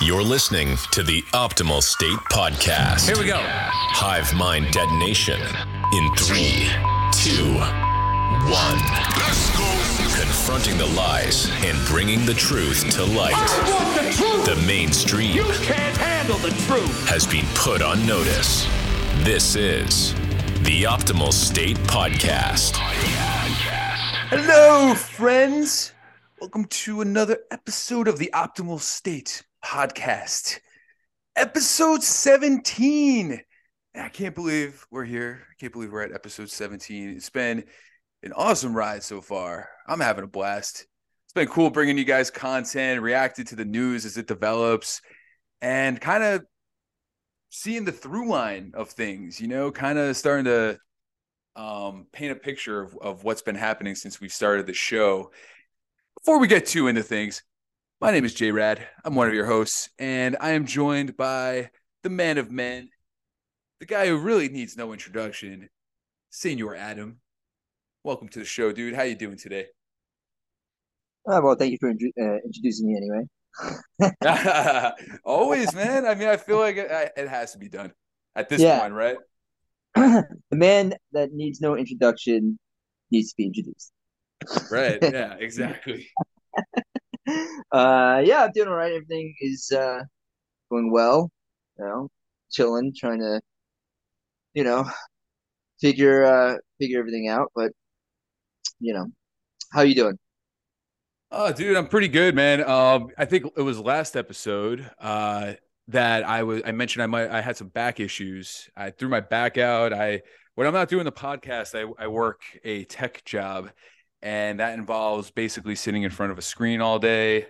You're listening to the Optimal State Podcast. Here we go. Hive Mind Detonation in three, two, one. Confronting the lies and bringing the truth to light. The mainstream You can't handle the truth. has been put on notice. This is the Optimal State Podcast. Hello, friends. Welcome to another episode of the Optimal State Podcast, episode 17. I can't believe we're here. I can't believe we're at episode 17. It's been an awesome ride so far. I'm having a blast. It's been cool bringing you guys content, reacting to the news as it develops, and kind of seeing the through line of things, you know, kind of starting to um, paint a picture of, of what's been happening since we started the show. Before we get too into things, my name is J Rad. I'm one of your hosts, and I am joined by the man of men, the guy who really needs no introduction, Senior Adam. Welcome to the show, dude. How you doing today? Oh, well, thank you for uh, introducing me anyway. Always, man. I mean, I feel like it, it has to be done at this Yeah. point, right? the man that needs no introduction needs to be introduced. Right. Yeah. Exactly. Uh, yeah, I'm doing all right. Everything is uh, going well. You know, chilling, trying to, you know, figure uh, figure everything out. But you know, how you doing? Oh, dude, I'm pretty good, man. Um, I think it was last episode uh, that I was I mentioned I might I had some back issues. I threw my back out. I when I'm not doing the podcast, I, I work a tech job, and that involves basically sitting in front of a screen all day.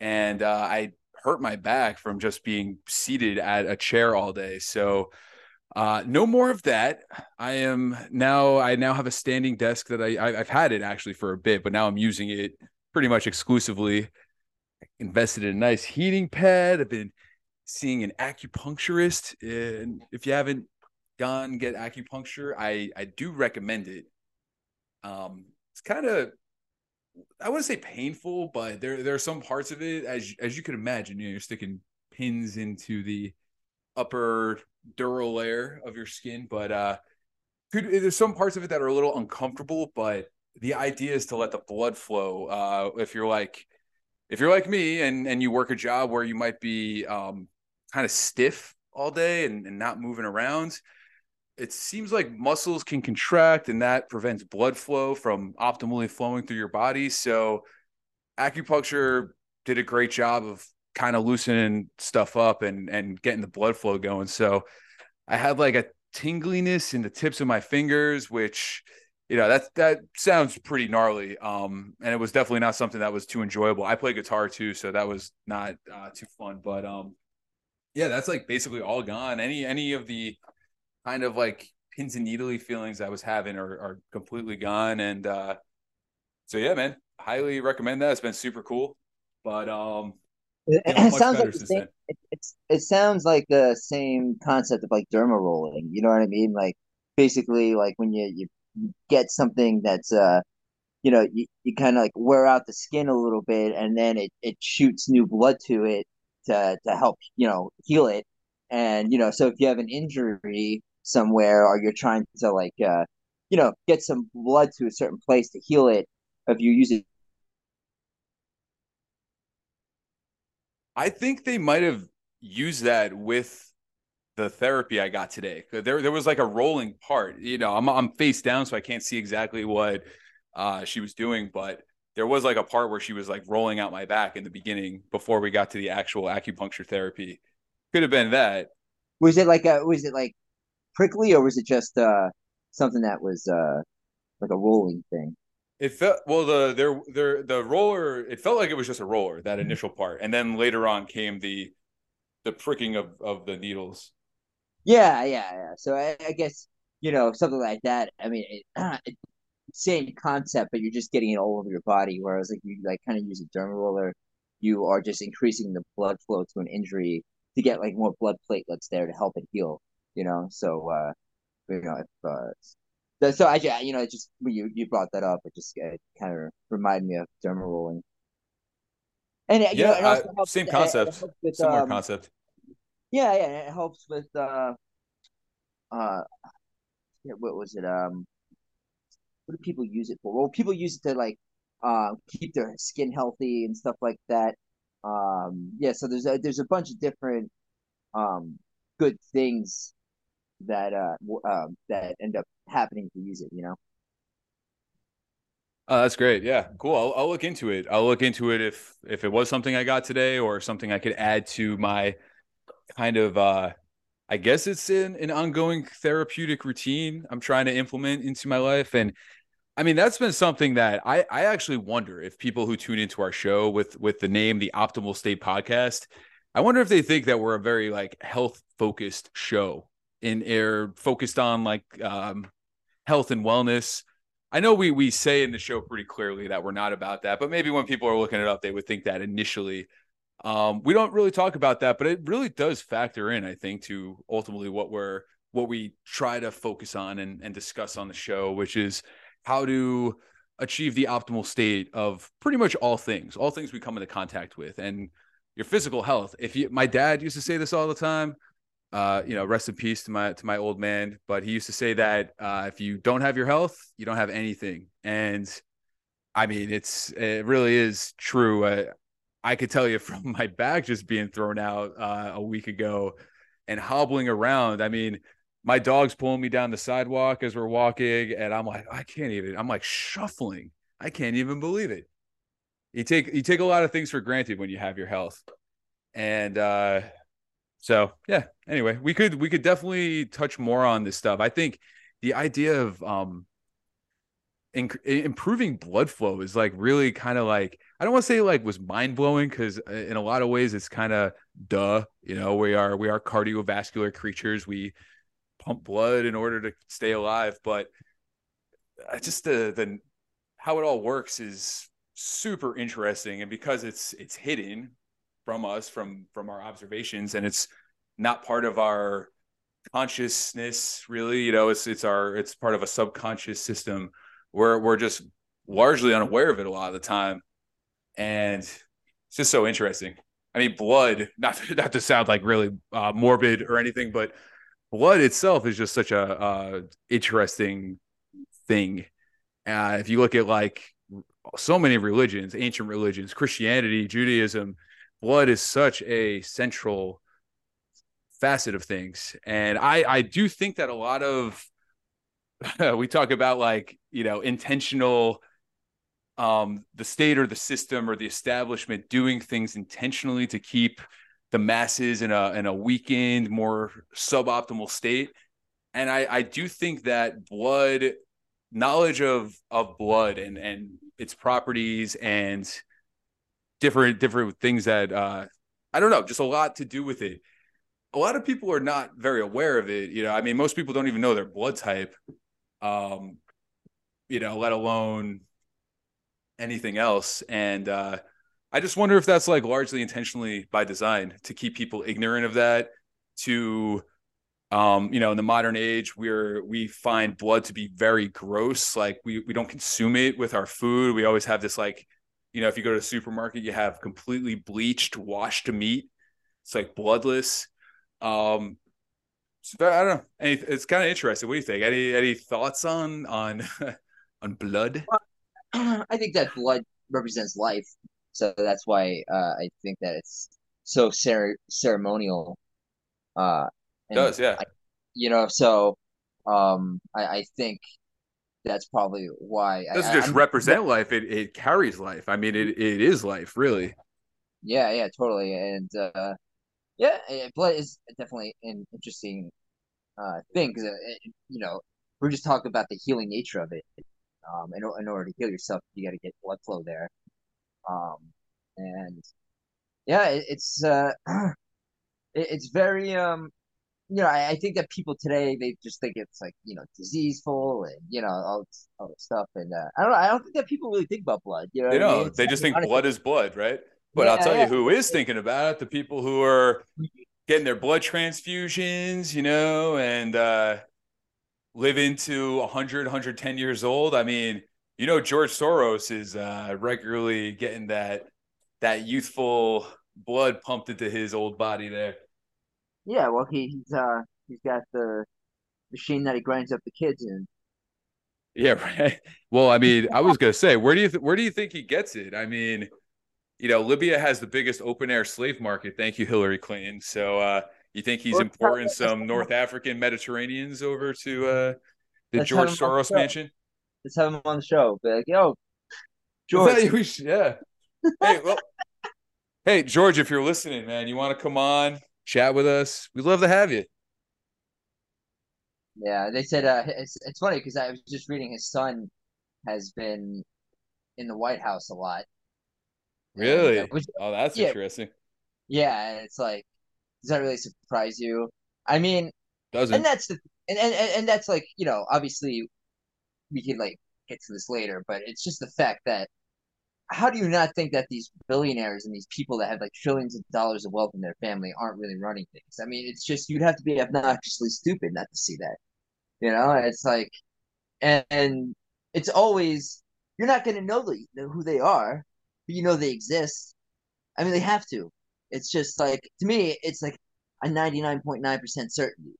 And uh, I hurt my back from just being seated at a chair all day. So uh, no more of that. I am now. I now have a standing desk that I, I've had it actually for a bit, but now I'm using it pretty much exclusively. Invested in a nice heating pad. I've been seeing an acupuncturist, and if you haven't gone get acupuncture, I I do recommend it. Um, it's kind of I wouldn't say painful, but there there are some parts of it as as you can imagine. You know, you're sticking pins into the upper dural layer of your skin, but uh, could there's some parts of it that are a little uncomfortable, but the idea is to let the blood flow. Uh, if you're like if you're like me and and you work a job where you might be um kind of stiff all day and, and not moving around, it seems like muscles can contract and that prevents blood flow from optimally flowing through your body. So acupuncture did a great job of kind of loosening stuff up and and getting the blood flow going. So I had like a tingliness in the tips of my fingers, which you know that that sounds pretty gnarly. Um, and it was definitely not something that was too enjoyable. I play guitar too, so that was not uh, too fun. But um, yeah, that's like basically all gone. Any any of the kind of like pins and needly feelings I was having are, are completely gone. And uh, so yeah, man, highly recommend that. It's been super cool. But um, It, sounds like the same. It, it's it sounds like the same concept of like derma rolling. You know what I mean? Like basically, like when you you get something that's uh you know you, you kind of like wear out the skin a little bit and then it, it shoots new blood to it to to help you know heal it and you know so if you have an injury somewhere or you're trying to like uh you know get some blood to a certain place to heal it if you use it I think they might have used that with the therapy I got today. There, there was like a rolling part. You know, I'm I'm face down, so I can't see exactly what uh, she was doing, but there was like a part where she was like rolling out my back in the beginning before we got to the actual acupuncture therapy. Could have been that. was it like a was it like prickly or was it just uh something that was uh like a rolling thing It felt well the there there the roller. It felt like it was just a roller that initial part, and then later on came the the pricking of of the needles. Yeah, yeah, yeah. So I, I guess you know something like that. I mean, it, it, same concept, but you're just getting it all over your body. Whereas like you like kind of use a derma roller, you are just increasing the blood flow to an injury to get like more blood platelets there to help it heal. You know, so uh, you know, if, uh, so- so I you know, it just you you brought that up, it just it kind of reminded me of derma rolling. And you yeah, know, also uh, helps, same concept, with, similar um, concept. Yeah, yeah, it helps with uh uh what was it? Um what do people use it for? Well, people use it to like uh keep their skin healthy and stuff like that. Um yeah, so there's a there's a bunch of different um good things that uh um that end up happening to use it, you know. Oh, that's great. Yeah, cool. I'll, I'll look into it. I'll look into it if if it was something I got today or something I could add to my kind of uh I guess it's in an ongoing therapeutic routine I'm trying to implement into my life. And I mean, that's been something that I I actually wonder if people who tune into our show with with the name the Optimal State Podcast, I wonder if they think that we're a very like health focused show in air focused on like um health and wellness. I know we we say in the show pretty clearly that we're not about that, but maybe when people are looking it up, they would think that initially. Um, we don't really talk about that, but it really does factor in, I think, to ultimately what we're what we try to focus on and, and discuss on the show, which is how to achieve the optimal state of pretty much all things, all things we come into contact with, and your physical health. If you, my dad used to say this all the time. Uh, you know, rest in peace to my to my old man. But he used to say that uh, if you don't have your health, you don't have anything. And I mean, it's it really is true. Uh, I could tell you from my back just being thrown out uh, a week ago and hobbling around. I mean, my dog's pulling me down the sidewalk as we're walking, and I'm like, I can't even. I'm like shuffling. I can't even believe it. You take you take a lot of things for granted when you have your health, and uh, so yeah. Anyway, we could we could definitely touch more on this stuff. I think the idea of um in, improving blood flow is like really kind of like I don't want to say like was mind blowing because in a lot of ways it's kind of duh. You know, we are we are cardiovascular creatures. We pump blood in order to stay alive, but uh, just the the how it all works is super interesting, and because it's it's hidden from us from from our observations, and it's not part of our consciousness really you know it's it's our it's part of a subconscious system we're we're just largely unaware of it a lot of the time, and it's just so interesting. I mean, blood not not to sound like really uh, morbid or anything, but blood itself is just such a uh, interesting thing. Uh, if you look at like so many religions, ancient religions, Christianity, Judaism, blood is such a central facet of things, and I I do think that a lot of we talk about like you know intentional um the state or the system or the establishment doing things intentionally to keep the masses in a in a weakened more suboptimal state. And i i do think that blood knowledge of of blood and and its properties and different different things that uh i don't know just a lot to do with it a lot of people are not very aware of it you know i mean most people don't even know their blood type um, you know, let alone anything else. And uh, I just wonder if that's like largely intentionally by design to keep people ignorant of that. To, um, you know, in the modern age, we're we find blood to be very gross. Like we we don't consume it with our food. We always have this like, you know, if you go to the supermarket, you have completely bleached, washed meat. It's like bloodless. Um, so I don't know. It's kind of interesting. What do you think? Any any thoughts on on on blood? I think that blood represents life, so that's why uh, I think that it's so cer- ceremonial. Uh, it does yeah? I, you know, so um, I, I think that's probably why. It doesn't I, just I'm, represent life; it it carries life. I mean, it it is life, really. Yeah, yeah, totally, and uh, yeah, blood is definitely an interesting uh, thing because uh, you know we're just talking about the healing nature of it. Um, in, in order to heal yourself, you got to get blood flow there. Um, and yeah, it, it's uh, it, it's very um, you know, I, I, think that people today they just think it's like you know diseaseful and you know all this, all this stuff, and uh, I don't know. I don't think that people really think about blood. You know, they don't. I mean? They just think blood is blood, right? But yeah, I'll tell yeah. you who is thinking about it: the people who are getting their blood transfusions, you know, and uh, living to 100, 110 years old. I mean, you know, George Soros is uh, regularly getting that that youthful blood pumped into his old body there. Yeah, well, he, he's uh he's got the machine that he grinds up the kids in. Yeah, right. Well, I mean, I was gonna say, where do you th- where do you think he gets it? I mean, you know, Libya has the biggest open air slave market. Thank you, Hillary Clinton. So, uh, you think he's importing some North African Mediterraneans over to uh, the Let's George Soros mansion? Let's have him on the show. Be like, yo, George. Should, yeah. hey, well, hey, George, if you're listening, man, you want to come on, chat with us? We'd love to have you. Yeah, they said uh, it's it's funny because I was just reading his son has been in the White House a lot. Really? And, uh, which, oh, that's yeah, interesting. Yeah, and it's like does that really surprise you? I mean, doesn't and that's the and, and and that's like you know obviously we can like get to this later, but it's just the fact that how do you not think that these billionaires and these people that have like trillions of dollars of wealth in their family aren't really running things? I mean, it's just you'd have to be obnoxiously stupid not to see that. You know, it's like, and, and it's always you're not going to know who they are, but you know they exist. I mean, they have to. It's just like to me, it's like a ninety nine point nine percent certainty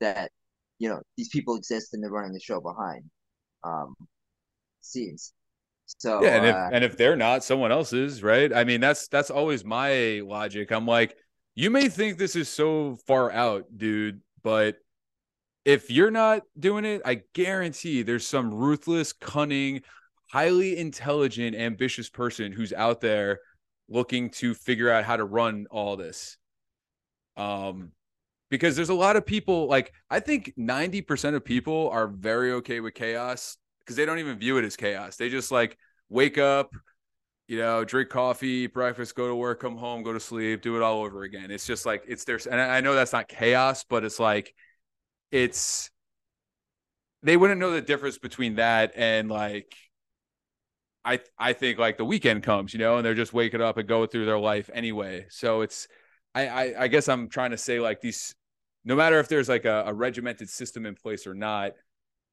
that you know these people exist and they're running the show behind um scenes. So yeah, and if uh, and if they're not, someone else is, right? I mean, that's that's always my logic. I'm like, you may think this is so far out, dude, but if you're not doing it, I guarantee there's some ruthless, cunning, highly intelligent, ambitious person who's out there looking to figure out how to run all this. Um, because there's a lot of people like I think 90% of people are very okay with chaos because they don't even view it as chaos. They just like wake up, you know, drink coffee, breakfast, go to work, come home, go to sleep, do it all over again. It's just like it's their and I know that's not chaos, but it's like it's they wouldn't know the difference between that and like I I think like the weekend comes, you know, and they're just waking up and going through their life anyway. So it's I I, I guess I'm trying to say like these no matter if there's like a, a regimented system in place or not,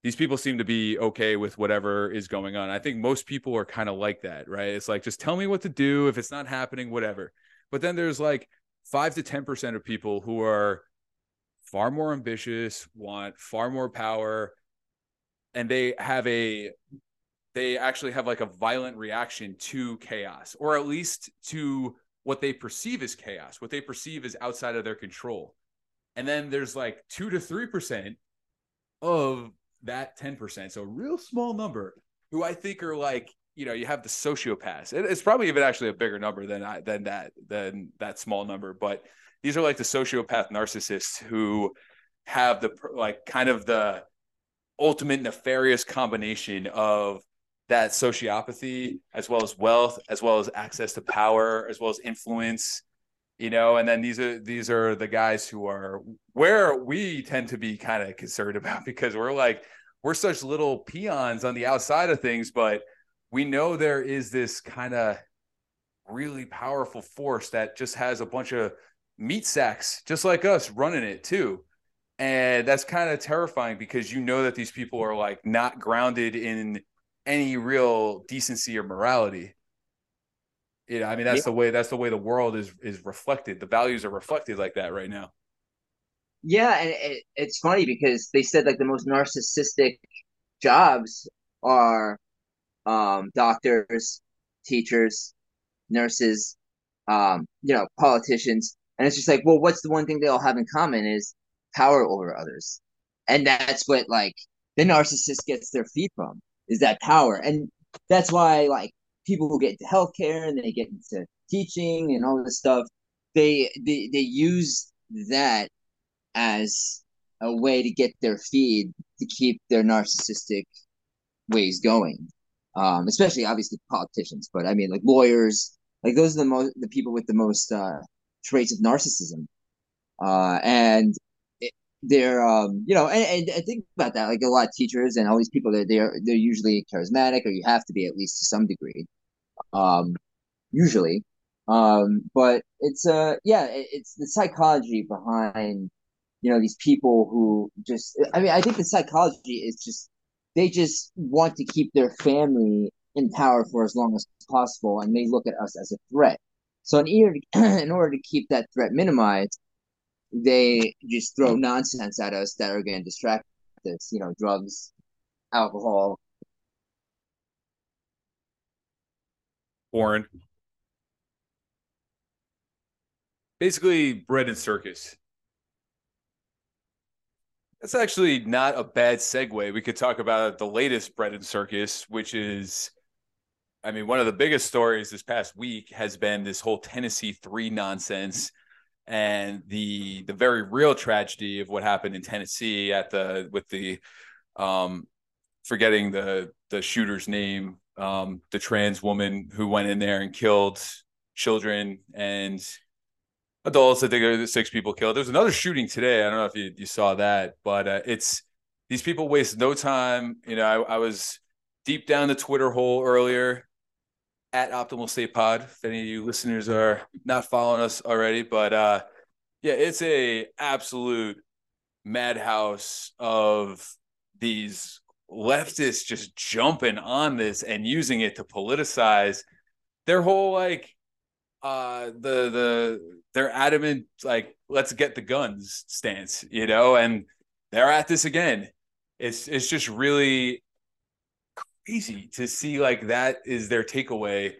these people seem to be okay with whatever is going on. I think most people are kind of like that, right? It's like just tell me what to do. If it's not happening, whatever. But then there's like five to ten percent of people who are far more ambitious, want far more power, and they have a they actually have like a violent reaction to chaos, or at least to what they perceive as chaos, what they perceive as outside of their control. And then there's like two to three percent of that 10%. So a real small number who I think are like, you know, you have the sociopaths. It's probably even actually a bigger number than I, than that than that small number, but these are like the sociopath narcissists who have the like kind of the ultimate nefarious combination of that sociopathy as well as wealth as well as access to power as well as influence you know and then these are these are the guys who are where we tend to be kind of concerned about because we're like we're such little peons on the outside of things but we know there is this kind of really powerful force that just has a bunch of meat sacks just like us running it too. And that's kind of terrifying because you know that these people are like not grounded in any real decency or morality you know i mean that's yeah. the way that's the way the world is is reflected the values are reflected like that right now yeah and it, it's funny because they said like the most narcissistic jobs are um doctors teachers nurses um you know politicians and it's just like, well, what's the one thing they all have in common is power over others. And that's what like the narcissist gets their feed from is that power. And that's why like people who get into healthcare and they get into teaching and all this stuff, they they they use that as a way to get their feed to keep their narcissistic ways going. Um, especially obviously politicians, but I mean like lawyers, like those are the most the people with the most uh traits of narcissism. Uh, and they're, um, you know, and, and, think about that. Like a lot of teachers and all these people, they're, they're, they're usually charismatic, or you have to be at least to some degree, um, usually. Um, but it's, uh, yeah, it, it's the psychology behind, you know, these people who just, I mean, I think the psychology is just, they just want to keep their family in power for as long as possible, and they look at us as a threat So in order to, in order to keep that threat minimized, they just throw nonsense at us that are going to distract us. You know, drugs, alcohol, Warren. Basically, bread and circus. That's actually not a bad segue. We could talk about the latest bread and circus, which is, I mean, one of the biggest stories this past week has been this whole Tennessee three nonsense and the the very real tragedy of what happened in Tennessee at the with the um forgetting the the shooter's name um, the trans woman who went in there and killed children and adults. I think there six people killed. There's another shooting today. I don't know if you, you saw that, but uh, it's these people waste no time. You know, I, I, was deep down the Twitter hole earlier at Optimal State Pod. If any of you listeners are not following us already, but uh, yeah, it's a absolute madhouse of these leftists just jumping on this and using it to politicize their whole like uh the the their adamant like let's get the guns stance you know and they're at this again it's it's just really crazy to see like that is their takeaway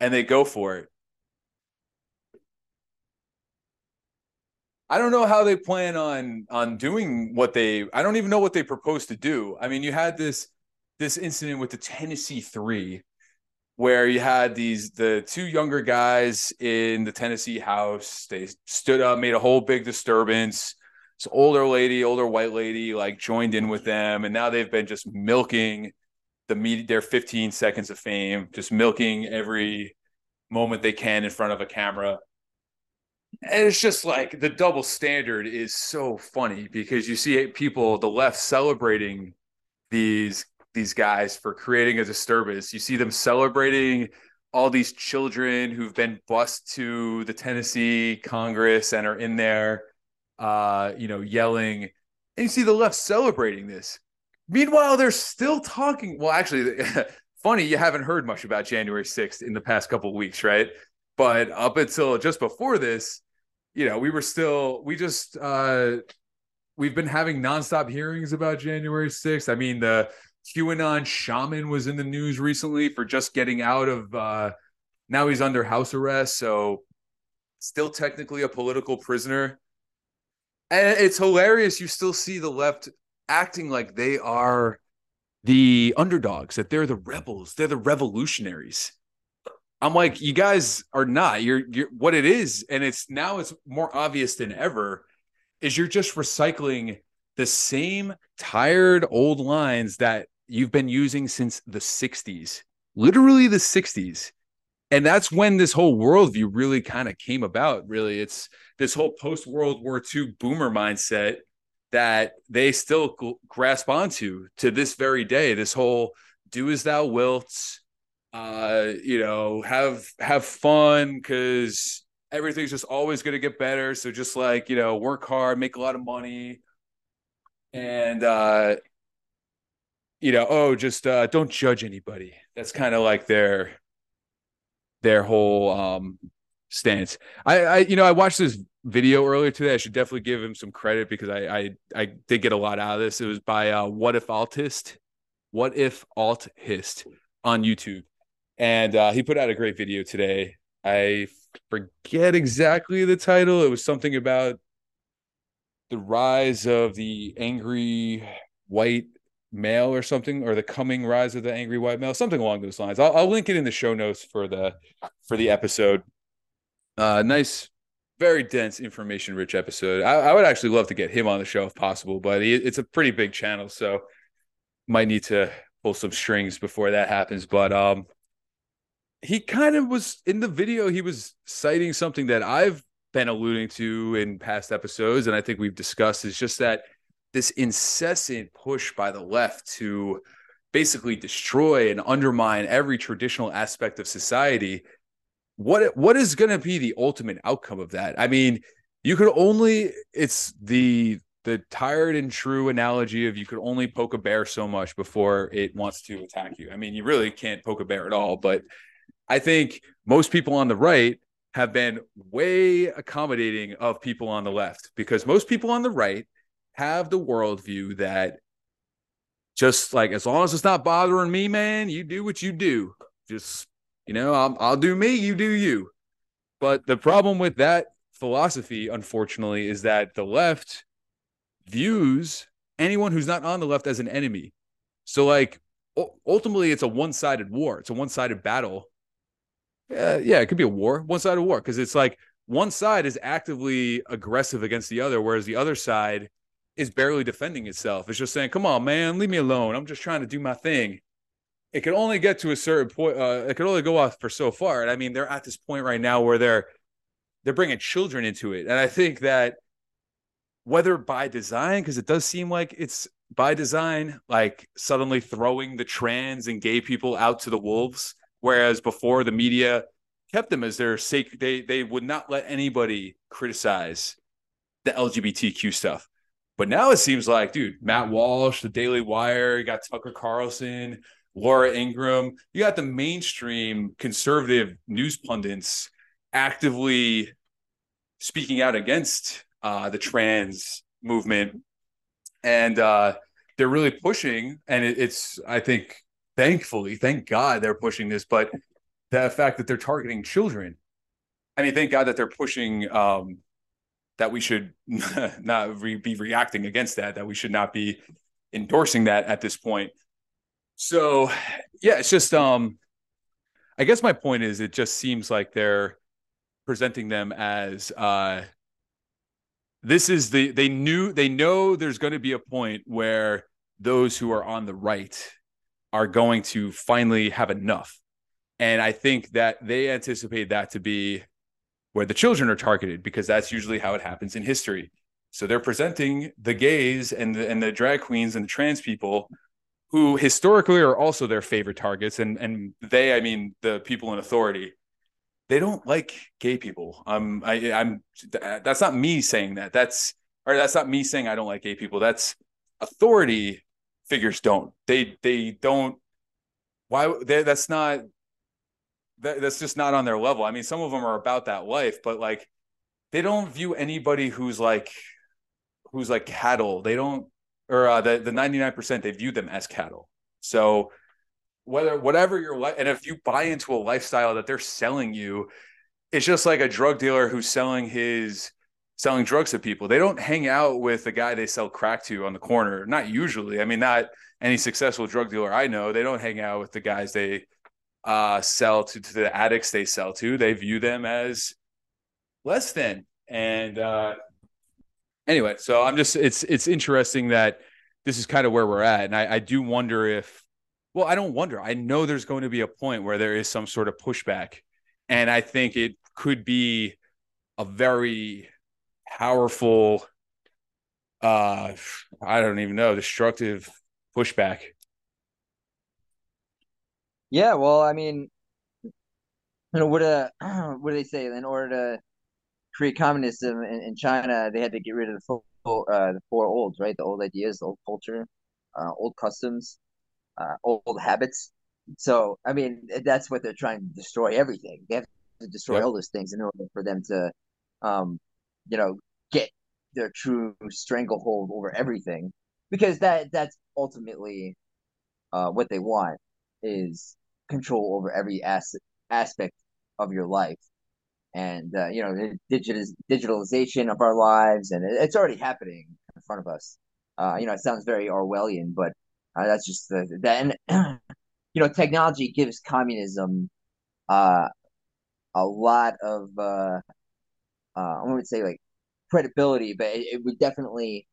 and they go for it I don't know how they plan on on doing what they. I don't even know what they propose to do. I mean, you had this this incident with the Tennessee Three, where you had these the two younger guys in the Tennessee house. They stood up, made a whole big disturbance. This older lady, older white lady, like joined in with them, and now they've been just milking the media their 15 seconds of fame, just milking every moment they can in front of a camera. And it's just like the double standard is so funny because you see people the left celebrating these these guys for creating a disturbance. You see them celebrating all these children who've been bused to the Tennessee Congress and are in there uh you know yelling. And you see the left celebrating this meanwhile they're still talking well actually funny you haven't heard much about January 6th in the past couple weeks right but up until just before this, you know, we were still we just uh we've been having nonstop hearings about January 6th. I mean, the QAnon shaman was in the news recently for just getting out of uh now he's under house arrest, so still technically a political prisoner. And it's hilarious you still see the left acting like they are the underdogs, that they're the rebels, they're the revolutionaries. I'm like, you guys are not. You're you're what it is, and it's now it's more obvious than ever. Is you're just recycling the same tired old lines that you've been using since the 60s, literally the 60s. And that's when this whole worldview really kind of came about. Really, it's this whole post World War II boomer mindset that they still grasp onto to this very day. This whole do as thou wilt, uh, you know, have have fun because everything's just always going to get better. So just like you know, work hard, make a lot of money, and uh, you know, oh, just uh, don't judge anybody. That's kind of like their their whole um stance. I, I, you know, I watched this video earlier today. I should definitely give him some credit because I, I, I did get a lot out of this. It was by uh, What If Altist, What If Alt Hist on YouTube and uh, he put out a great video today. I forget exactly the title. It was something about the rise of the angry white male or something, or the coming rise of the angry white male, something along those lines. I'll, I'll link it in the show notes for the for the episode. Uh, nice, very dense, information rich episode. I, I, would actually love to get him on the show if possible, but he, it's a pretty big channel, so might need to pull some strings before that happens. But um, he kind of was in the video he was citing something that i've been alluding to in past episodes and i think we've discussed is just that this incessant push by the left to basically destroy and undermine every traditional aspect of society what what is going to be the ultimate outcome of that i mean you could only it's the the tired and true analogy of you could only poke a bear so much before it wants to attack you i mean you really can't poke a bear at all but I think most people on the right have been way accommodating of people on the left because most people on the right have the worldview that just like as long as it's not bothering me, man, you do what you do. Just you know, I'll, I'll do me, you do you. But the problem with that philosophy, unfortunately, is that the left views anyone who's not on the left as an enemy. So, like, ultimately, it's a one sided war, it's a one sided battle. Uh, yeah, it could be a war, one sided war, because it's like one side is actively aggressive against the other, whereas the other side is barely defending itself. It's just saying, come on, man, leave me alone. I'm just trying to do my thing. It can only get to a certain point. Uh, it could only go off for so far. And I mean, they're at this point right now where they're they're bringing children into it. And I think that whether by design, because it does seem like it's by design, like suddenly throwing the trans and gay people out to the wolves, whereas before the media kept them as their sake, they they would not let anybody criticize the LGBTQ stuff. But now it seems like, dude, Matt Walsh, the Daily Wire, you got Tucker Carlson, Laura Ingraham. you got the mainstream conservative news pundits actively speaking out against uh, the trans movement, and uh, they're really pushing. And it, it's, I think, thankfully, thank God they're pushing this, but the fact that they're targeting children. I mean, thank God that they're pushing um, that we should not re- be reacting against that, that we should not be endorsing that at this point. So, yeah, it's just, um, I guess my point is, it just seems like they're presenting them as uh, this is the they knew they know there's going to be a point where those who are on the right are going to finally have enough. And i think that they anticipate that to be where the children are targeted because that's usually how it happens in history. So they're presenting the gays and the, and the drag queens and the trans people who historically are also their favorite targets and and they i mean the people in authority they don't like gay people. Um, I, I'm that's not me saying that. That's or that's not me saying I don't like gay people. That's authority figures don't. They they don't. Why? They, that's not. That, that's just not on their level. I mean, some of them are about that life, but like, they don't view anybody who's like, who's like cattle. They don't, or uh, the the ninety nine percent they view them as cattle. So whether whatever your life and if you buy into a lifestyle that they're selling you it's just like a drug dealer who's selling his selling drugs to people. They don't hang out with the guy they sell crack to on the corner. Not usually. I mean not any successful drug dealer i know. They don't hang out with the guys they uh, sell to, to the addicts they sell to. They view them as less than. And uh, anyway so i'm just it's it's interesting that this is kind of where we're at and I, I do wonder if well, I don't wonder. I know there's going to be a point where there is some sort of pushback. And I think it could be a very powerful, uh, I don't even know, destructive pushback. Yeah, well, I mean, you know, what uh, what do they say? In order to create communism in, in China, they had to get rid of the full, uh, the four olds, right? The old ideas, the old culture, uh, old customs uh, old habits. So, I mean, that's what they're trying to destroy everything. They have to destroy yep. all those things in order for them to, um, you know, get their true stranglehold over everything. Because that that's ultimately uh, what they want is control over every as- aspect of your life and uh, you know digital digitalization of our lives and it's already happening in front of us. Uh, you know it sounds very orwellian but uh, that's just the then you know technology gives communism uh, a lot of uh, uh, I wouldn't say like credibility, but it, it would definitely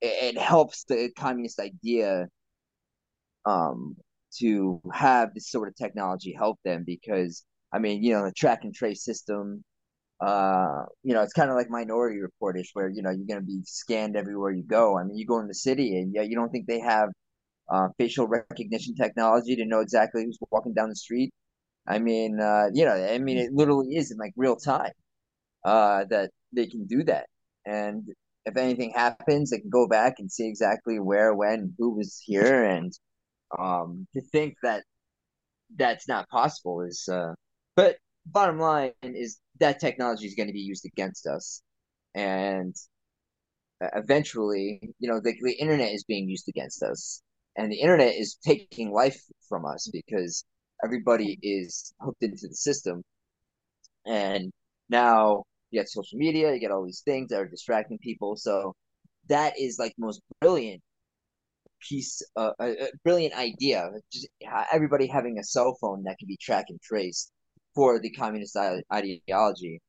it, it, helps the communist idea um, to have this sort of technology help them because I mean you know the track and trace system uh, you know, it's kind of like Minority Reportish, where you know you're going to be scanned everywhere you go. I mean, you go in the city, and yeah, you don't think they have uh, facial recognition technology to know exactly who's walking down the street. I mean, uh, you know, I mean, it literally is in like real time uh, that they can do that. And if anything happens, they can go back and see exactly where, when, who was here. And um, to think that that's not possible is, uh, but bottom line is that technology is going to be used against us, and uh, eventually, you know, the, the internet is being used against us, and the internet is taking life from us because everybody is hooked into the system, and now you get social media, you get all these things that are distracting people. So that is like the most brilliant piece, uh, a, a brilliant idea. Just uh, everybody having a cell phone that can be tracked and traced for the communist ideology.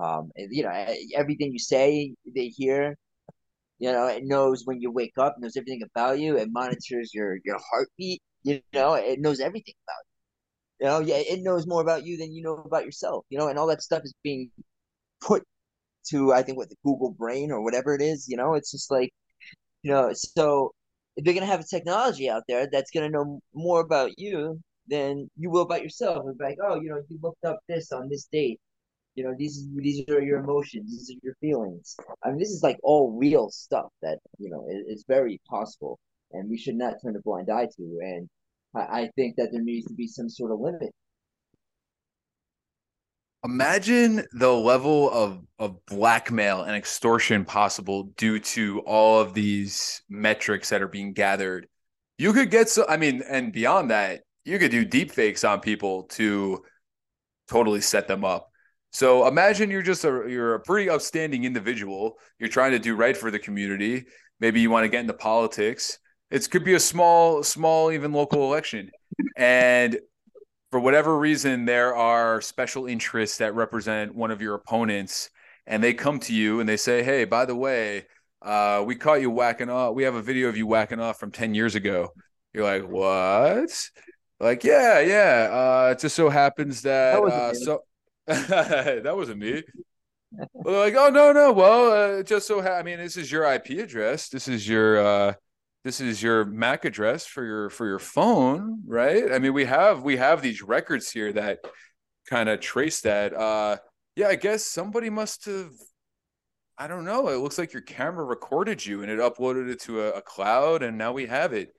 Um, and, you know, everything you say, they hear. You know, it knows when you wake up, knows everything about you. It monitors your your heartbeat. You know, it knows everything about you. You know, yeah, it knows more about you than you know about yourself. You know, and all that stuff is being put to I think what the Google Brain or whatever it is. You know, it's just like, you know, so if they're gonna have a technology out there that's gonna know more about you than you will about yourself. It's like, oh, you know, you looked up this on this date. You know, these these are your emotions, these are your feelings. I mean, this is like all real stuff that you know is, is very possible, and we should not turn a blind eye to. And I, I think that there needs to be some sort of limit Imagine the level of of blackmail and extortion possible due to all of these metrics that are being gathered. You could get so I mean, and beyond that, you could do deep fakes on people to totally set them up. So imagine you're just a you're a pretty outstanding individual. You're trying to do right for the community. Maybe you want to get into politics. It could be a small, small, even local election. And for whatever reason, there are special interests that represent one of your opponents, and they come to you and they say, "Hey, by the way, uh, we caught you whacking off. We have a video of you whacking off from ten years ago." You're like, "What?" Like, yeah, yeah. Uh, it just so happens that, that uh, so that wasn't me. well, they're like, "Oh no, no. Well, uh, just so ha- I mean, this is your IP address. This is your." Uh, this is your MAC address for your for your phone, right? I mean, we have we have these records here that kind of trace that. Uh, yeah, I guess somebody must have. I don't know. It looks like your camera recorded you and it uploaded it to a, a cloud, and now we have it.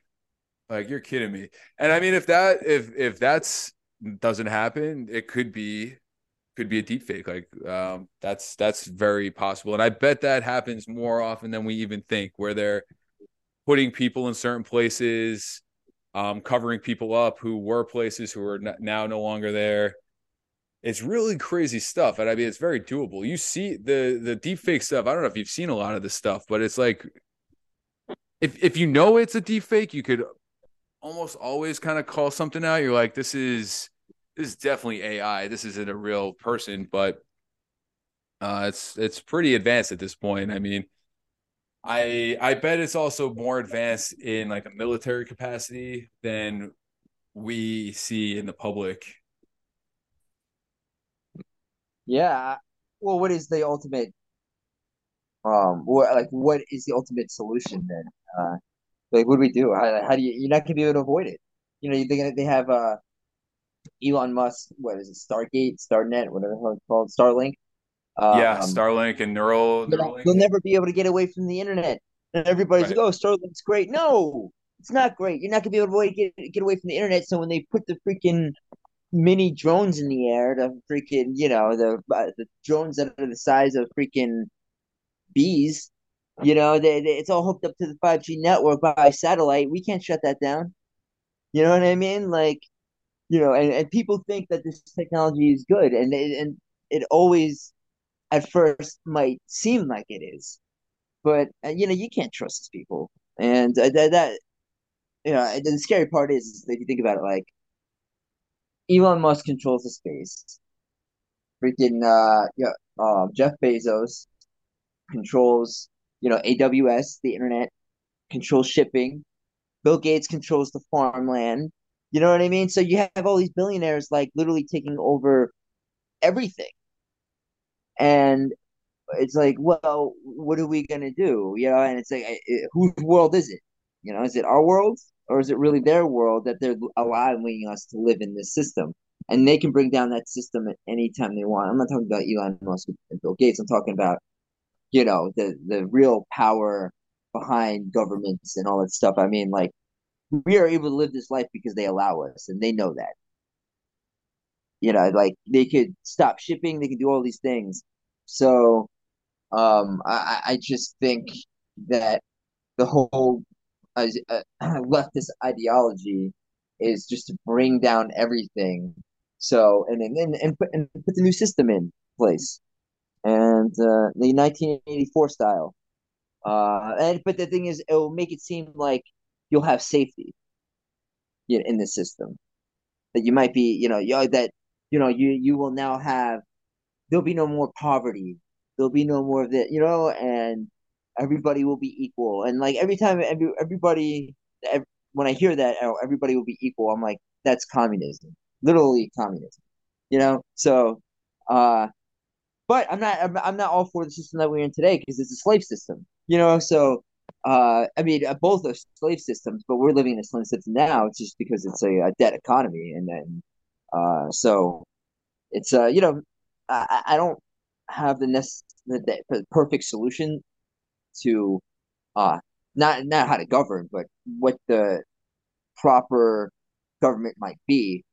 Like you're kidding me. And I mean, if that if if that's doesn't happen, it could be could be a deep fake. Like um, that's that's very possible, and I bet that happens more often than we even think, where they're putting people in certain places, um, covering people up who were places who are now no longer there. It's really crazy stuff, and I mean, it's very doable. You see the the deep fake stuff. I don't know if you've seen a lot of this stuff, but it's like if if you know it's a deep fake, you could almost always kind of call something out. You're like, this is this is definitely AI. This isn't a real person, but uh, it's it's pretty advanced at this point. I mean, I I bet it's also more advanced in like a military capacity than we see in the public. Yeah. Well, what is the ultimate? Um, what like what is the ultimate solution then? Uh, like what do we do? How, how do you? You're not gonna be able to avoid it. You know, they they have uh, Elon Musk. What is it? Stargate, Starnet, whatever it's called, Starlink. Um, yeah, Starlink and Neural. Neuralink. They'll never be able to get away from the internet. And everybody's right. like, "Oh, Starlink's great." No, it's not great. You're not gonna be able to avoid, get get away from the internet. So when they put the freaking mini drones in the air, the freaking you know the uh, the drones that are the size of freaking bees, you know, they, they, it's all hooked up to the five G network by satellite. We can't shut that down. You know what I mean? Like, you know, and, and people think that this technology is good, and and it always at first might seem like it is, but uh, you know you can't trust these people, and uh, that, that you know the scary part is, is if you think about it, like Elon Musk controls the space, freaking uh yeah, uh, Jeff Bezos controls you know AWS, the internet, controls shipping. Bill Gates controls the farmland. You know what I mean? So you have all these billionaires like literally taking over everything and it's like, well, what are we gonna do? You know, and it's like, it, whose world is it? You know, is it our world or is it really their world that they're allowing us to live in this system? And they can bring down that system at any time they want. I'm not talking about Elon Musk and Bill Gates. I'm talking about, you know, the the real power behind governments and all that stuff. I mean, like we are able to live this life because they allow us, and they know that. You know, like they could stop shipping, they could do all these things. So um, I, I just think that the whole uh, leftist ideology is just to bring down everything. So and and and put, and put the new system in place, and uh, the 1984 style. Uh, and but the thing is, it will make it seem like you'll have safety in the system. That you might be, you know, you that you know you you will now have there'll be no more poverty. There'll be no more of that, you know, and everybody will be equal. And like every time, every, everybody, every, when I hear that, oh, everybody will be equal, I'm like, that's communism, literally communism, you know. So, uh, but I'm not, I'm, I'm not all for the system that we're in today because it's a slave system, you know. So, uh, I mean, uh, both are slave systems, but we're living in a slave system now. It's just because it's a, a debt economy, and then, uh, so it's uh, you know, I, I don't have the, nec- the, the perfect solution to uh not not how to govern, but what the proper government might be.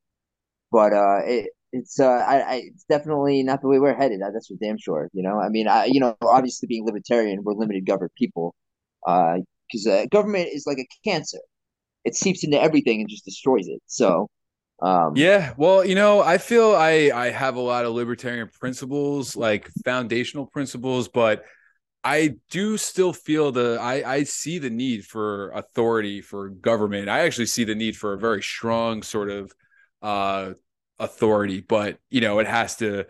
But uh, it, it's uh, I, I, it's definitely not the way we're headed. That's for damn sure. You know, I mean, I you know, obviously being libertarian, we're limited governed people, uh, because uh, government is like a cancer. It seeps into everything and just destroys it. So, um, yeah, well, you know, I feel I I have a lot of libertarian principles, like foundational principles, but I do still feel the I I see the need for authority for government. I actually see the need for a very strong sort of uh authority, but you know, it has to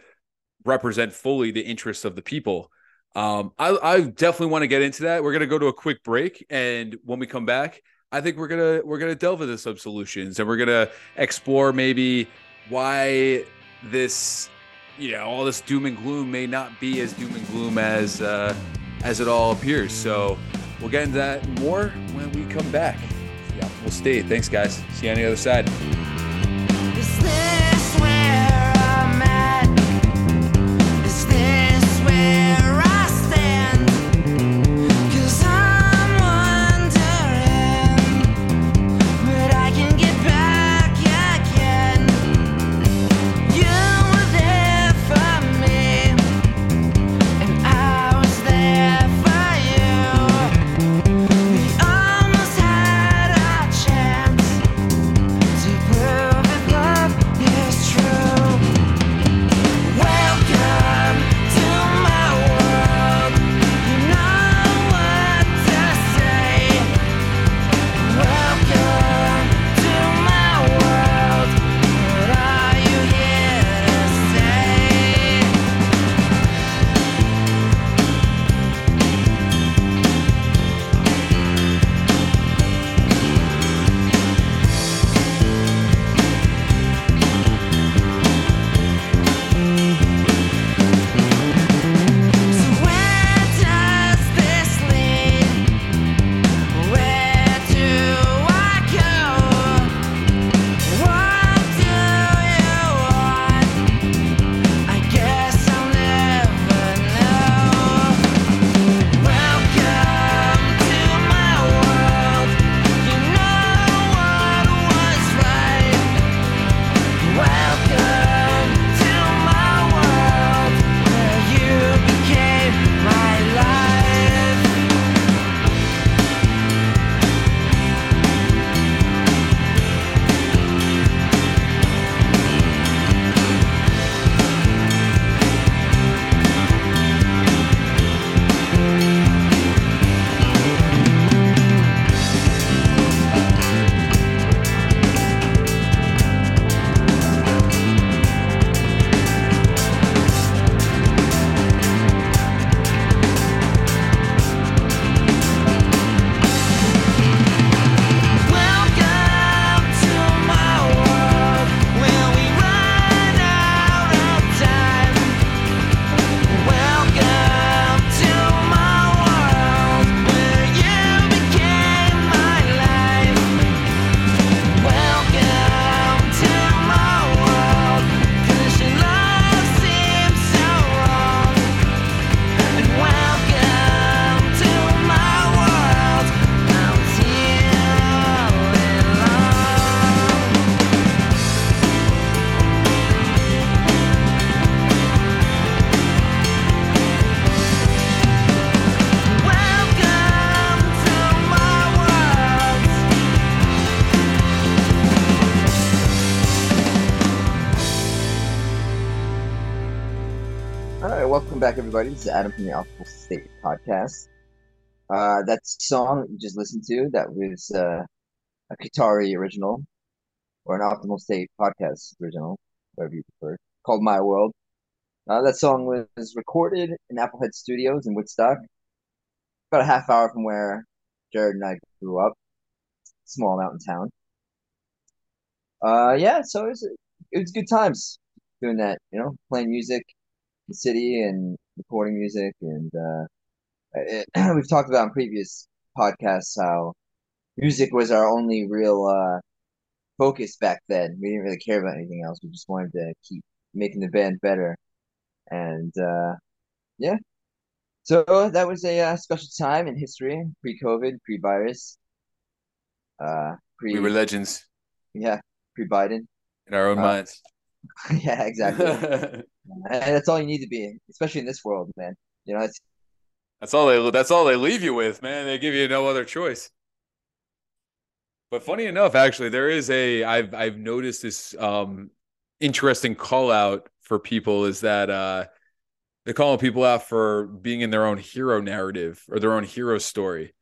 represent fully the interests of the people. Um, I, I definitely want to get into that. We're gonna go to a quick break, and when we come back, I think we're gonna we're gonna delve into some solutions, and we're gonna explore maybe why this you know all this doom and gloom may not be as doom and gloom as uh, as it all appears. So we'll get into that more when we come back. Yeah, we'll stay. Thanks, guys. See you on the other side. Welcome back, everybody. This is Adam from the Optimal State Podcast. Uh, that song you just listened to, that was uh, a Kitari original, or an Optimal State Podcast original, whatever you prefer, called My World. Uh, that song was recorded in Applehead Studios in Woodstock, about a half hour from where Jared and I grew up, small mountain town. Uh, yeah, so it was it was good times doing that, you know, playing music city and recording music, and uh, it, we've talked about in previous podcasts how music was our only real uh, focus back then. We didn't really care about anything else. We just wanted to keep making the band better, and uh, yeah, so that was a uh, special time in history, pre-COVID, pre-virus, uh, pre. We were legends. Yeah, pre-Biden. In our own uh, minds. yeah, exactly. and that's all you need to be, especially in this world, man. You know, it's. That's all they. That's all they leave you with, man. They give you no other choice. But funny enough, actually, there is a. I've I've noticed this um interesting call out for people is that uh they're calling people out for being in their own hero narrative or their own hero story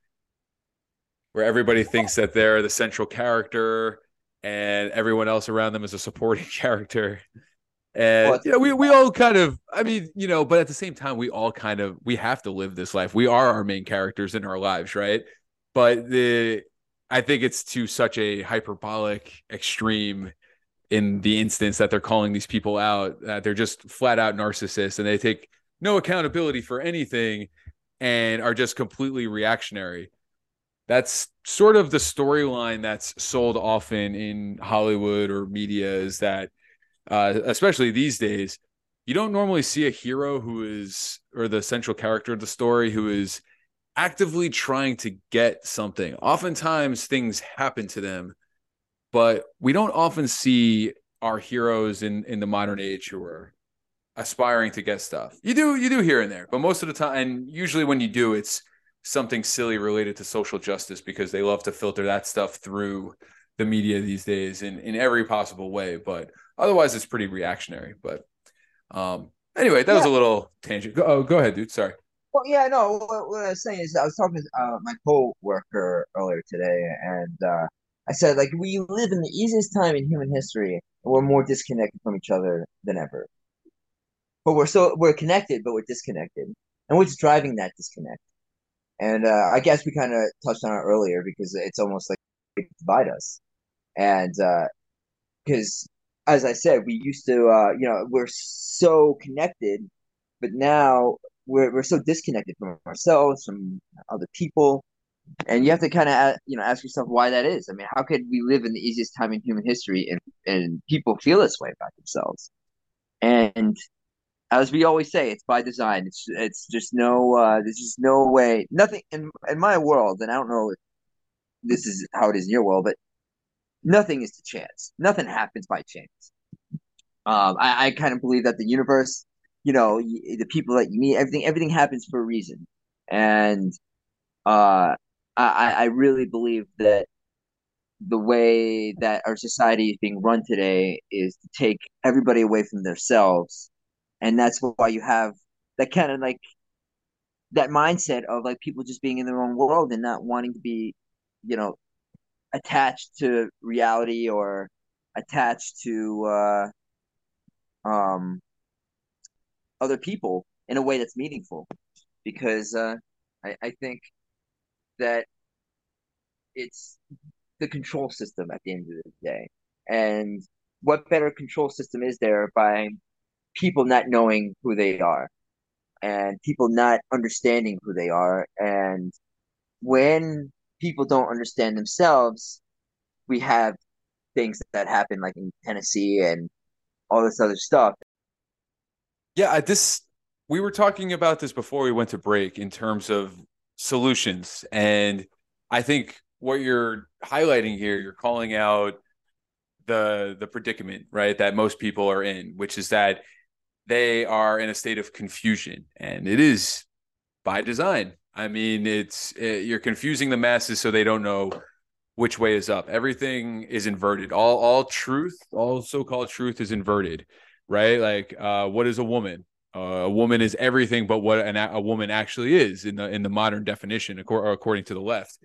where everybody thinks that they're the central character and everyone else around them is a supporting character and well, you know we, we all kind of i mean you know but at the same time we all kind of we have to live this life we are our main characters in our lives right but the i think it's to such a hyperbolic extreme in the instance that they're calling these people out that they're just flat out narcissists and they take no accountability for anything and are just completely reactionary. That's sort of the storyline that's sold often in Hollywood or media is that, uh, especially these days, you don't normally see a hero who is, or the central character of the story who is actively trying to get something. Oftentimes things happen to them, but we don't often see our heroes in, in the modern age who are aspiring to get stuff. You do you do here and there, but most of the time and usually when you do it's something silly related to social justice because they love to filter that stuff through the media these days in in every possible way, but otherwise it's pretty reactionary, but um anyway, that yeah. was a little tangent. Go, oh, go ahead, dude. Sorry. Well, yeah, no. What, what I was saying is, I was talking to uh, my co-worker earlier today, and uh, I said, like, we live in the easiest time in human history, and we're more disconnected from each other than ever but we're so we're connected, but we're disconnected, and what's driving that disconnect? And uh, I guess we kind of touched on it earlier because it's almost like they divide us, and because uh, as I said, we used to, uh, you know, we're so connected, but now we're we're so disconnected from ourselves, from other people, and you have to kind of you know ask yourself why that is. I mean, how could we live in the easiest time in human history and and people feel this way about themselves? And as we always say, it's by design. It's it's just no uh, there's just no way nothing in in my world, and I don't know if this is how it is in your world, but nothing is to chance. Nothing happens by chance. Um, I, I kind of believe that the universe, you know, the people that you meet, everything everything happens for a reason, and uh, I I really believe that the way that our society is being run today is to take everybody away from themselves and that's why you have that kind of like that mindset of like people just being in their own world and not wanting to be you know attached to reality or attached to uh um other people in a way that's meaningful because uh I, I think that it's the control system at the end of the day and what better control system is there by people not knowing who they are and people not understanding who they are. And when people don't understand themselves, we have things that happen like in Tennessee and all this other stuff. Yeah, this we were talking about this before we went to break in terms of solutions. And I think what you're highlighting here you're calling out the the predicament right that most people are in which is that they are in a state of confusion. And it is by design i mean it's it, you're confusing the masses so they don't know which way is up. Everything is inverted. All all truth all so-called truth is inverted right? Like uh what is a woman? A woman is everything but what an, a woman actually is in the in the modern definition according to the left.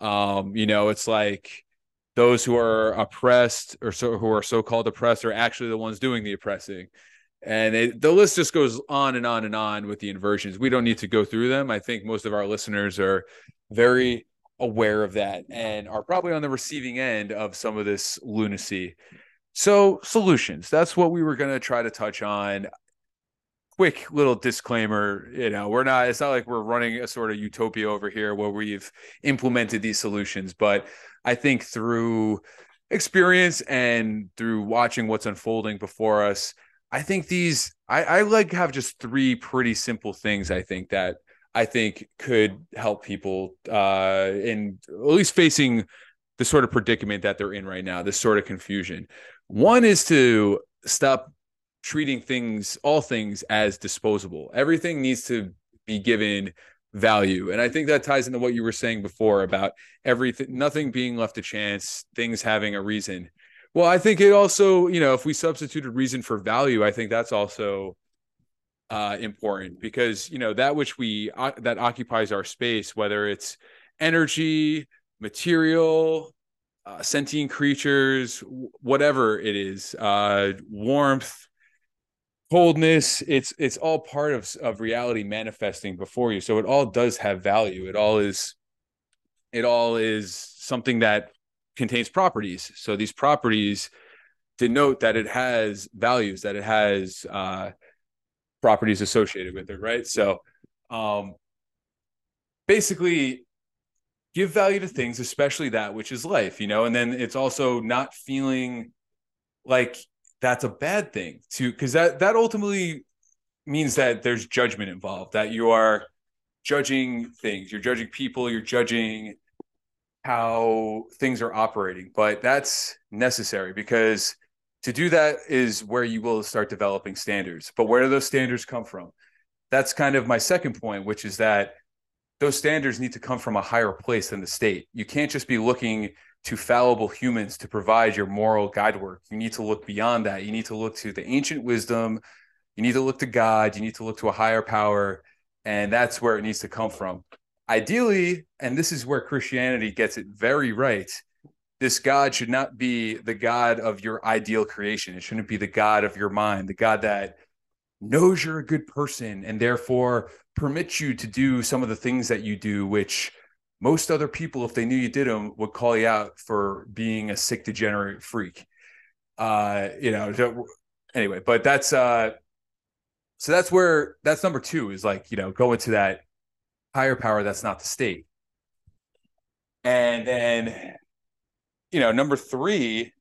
Um you know it's like those who are oppressed or so who are so-called oppressed are actually the ones doing the oppressing and the list just goes on and on and on with the inversions. We don't need to go through them. I think most of our listeners are very aware of that and are probably on the receiving end of some of this lunacy. So solutions. That's what we were going to try to touch on. Quick little disclaimer you know we're not it's not like we're running a sort of utopia over here where we've implemented these solutions but i think through experience and through watching what's unfolding before us i think these i i like have just three pretty simple things i think that i think could help people uh in at least facing the sort of predicament that they're in right now this sort of confusion one is to stop treating things, all things, as disposable. Everything needs to be given value. And I think that ties into what you were saying before about everything, nothing being left to chance, things having a reason. Well, I think it also, you know, if we substituted reason for value, I think that's also uh, important because you know that which we uh, that occupies our space, whether it's energy, material, uh, sentient creatures, whatever it is, uh, warmth, coldness it's it's all part of of reality manifesting before you. So it all does have value. It all is it all is something that contains properties. So these properties denote that it has values that it has uh properties associated with it right? So um basically give value to things especially that which is life you know? And then it's also not feeling like that's a bad thing to because that that ultimately means that there's judgment involved that you are judging things you're judging people you're judging how things are operating but that's necessary because to do that is where you will start developing standards but where do those standards come from that's kind of my second point which is that those standards need to come from a higher place than the state you can't just be looking to fallible humans to provide your moral guidework. You need to look beyond that. You need to look to the ancient wisdom. You need to look to God. You need to look to a higher power. And that's where it needs to come from. Ideally, and this is where Christianity gets it very right, this God should not be the God of your ideal creation. It shouldn't be the God of your mind, the God that knows you're a good person and therefore permits you to do some of the things that you do, which most other people, if they knew you did them, would call you out for being a sick, degenerate freak. Uh, you know, anyway, but that's uh, so that's where that's number two is like, you know, go into that higher power that's not the state. And then, you know, number three,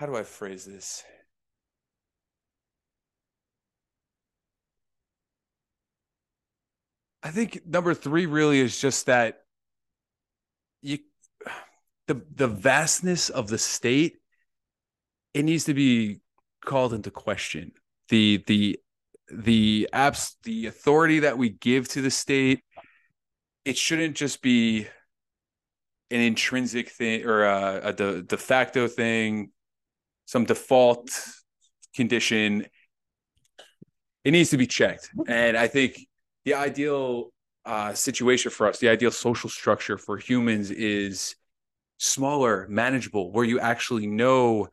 how do I phrase this? I think number three really is just that you the the vastness of the state it needs to be called into question. The the the apps the authority that we give to the state it shouldn't just be an intrinsic thing or a, a de, de facto thing some default condition. It needs to be checked. And i think the ideal uh, situation for us, the ideal social structure for humans is smaller, manageable, where you actually know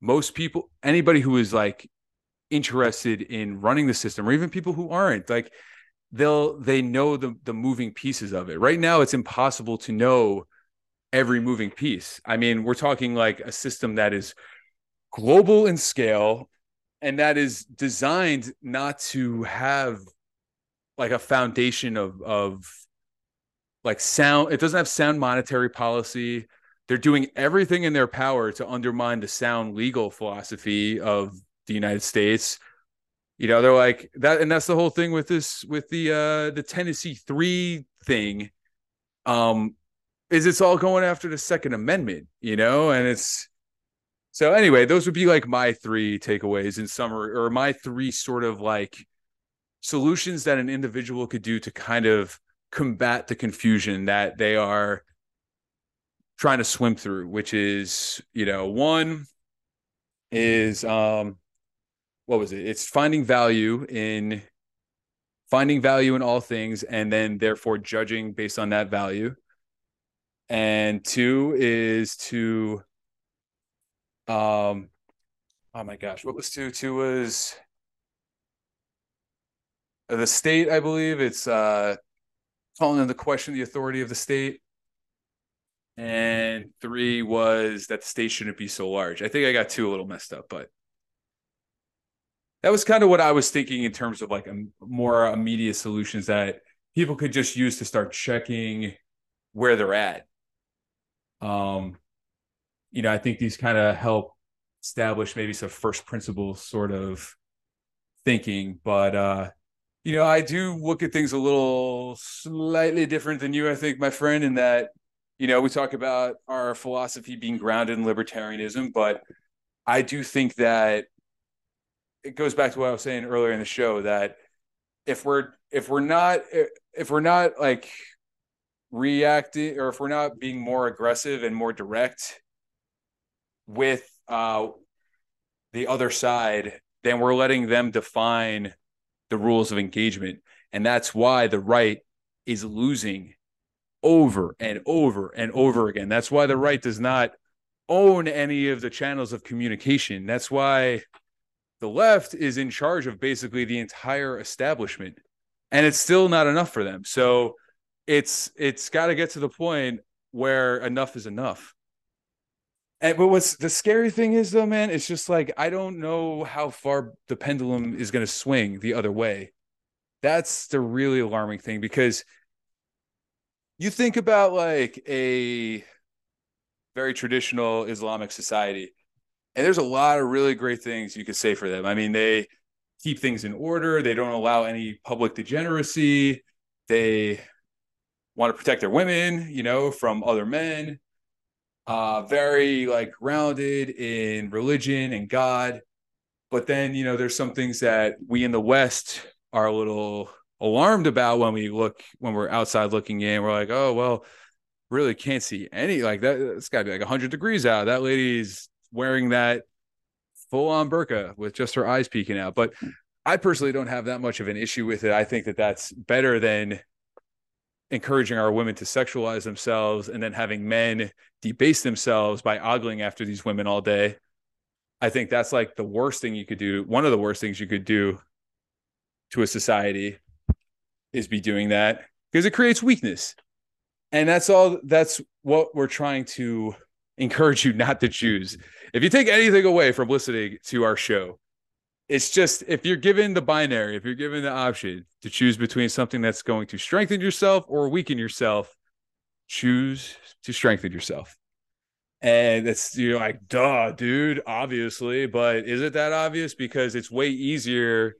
most people, anybody who is like interested in running the system, or even people who aren't, like they'll they know the the moving pieces of it. Right now, it's impossible to know every moving piece. I mean, we're talking like a system that is global in scale and that is designed not to have like a foundation of of like sound it doesn't have sound monetary policy they're doing everything in their power to undermine the sound legal philosophy of the united states. You know they're like that and that's the whole thing with this with the uh the tennessee 3 thing. Um is it's all going after the second amendment you know and it's so anyway those would be like my three takeaways in summary or my three sort of like solutions that an individual could do to kind of combat the confusion that they are trying to swim through which is you know one is um what was it? It's finding value in finding value in all things and then therefore judging based on that value. And two is to um oh my gosh, what was two? Two was the state, I believe. It's uh calling into question the authority of the state. And three was that the state shouldn't be so large. I think I got two a little messed up, but that was kind of what I was thinking in terms of like a, more immediate solutions that people could just use to start checking where they're at. Um, you know, I think these kind of help establish maybe some first principles sort of thinking, but uh, you know, I do look at things a little slightly different than you, I think, my friend, in that, you know, we talk about our philosophy being grounded in libertarianism, but I do think that it goes back to what I was saying earlier in the show that if we're if we're not if we're not like reacting or if we're not being more aggressive and more direct with uh the other side then we're letting them define the rules of engagement. And that's why the right is losing over and over and over again. That's why the right does not own any of the channels of communication. That's why the left is in charge of basically the entire establishment and it's still not enough for them. So it's it's got to get to the point where enough is enough. And but what's the scary thing is though man it's just like i don't know how far the pendulum is going to swing the other way. That's the really alarming thing because you think about like a very traditional islamic society and there's a lot of really great things you could say for them. I mean, they keep things in order. They don't allow any public degeneracy. They want to protect their women, you know, from other men. Uh, very like grounded in religion and God. But then, you know, there's some things that we in the West are a little alarmed about when we look when we're outside looking in. We're like, oh well, really can't see any like that. It's got to be like 100 degrees out. That lady's wearing that full on burqa with just her eyes peeking out. But hmm. I personally don't have that much of an issue with it. I think that that's better than encouraging our women to sexualize themselves and then having men debase themselves by ogling after these women all day. I think that's like the worst thing you could do. One of the worst things you could do to a society is be doing that because it creates weakness. And that's all that's what we're trying to encourage you not to choose. If you take anything away from listening to our show, it's just if you're given the binary, if you're given the option to choose between something that's going to strengthen yourself or weaken yourself, choose to strengthen yourself. And it's you're like, duh, dude, obviously, but is it that obvious? Because it's way easier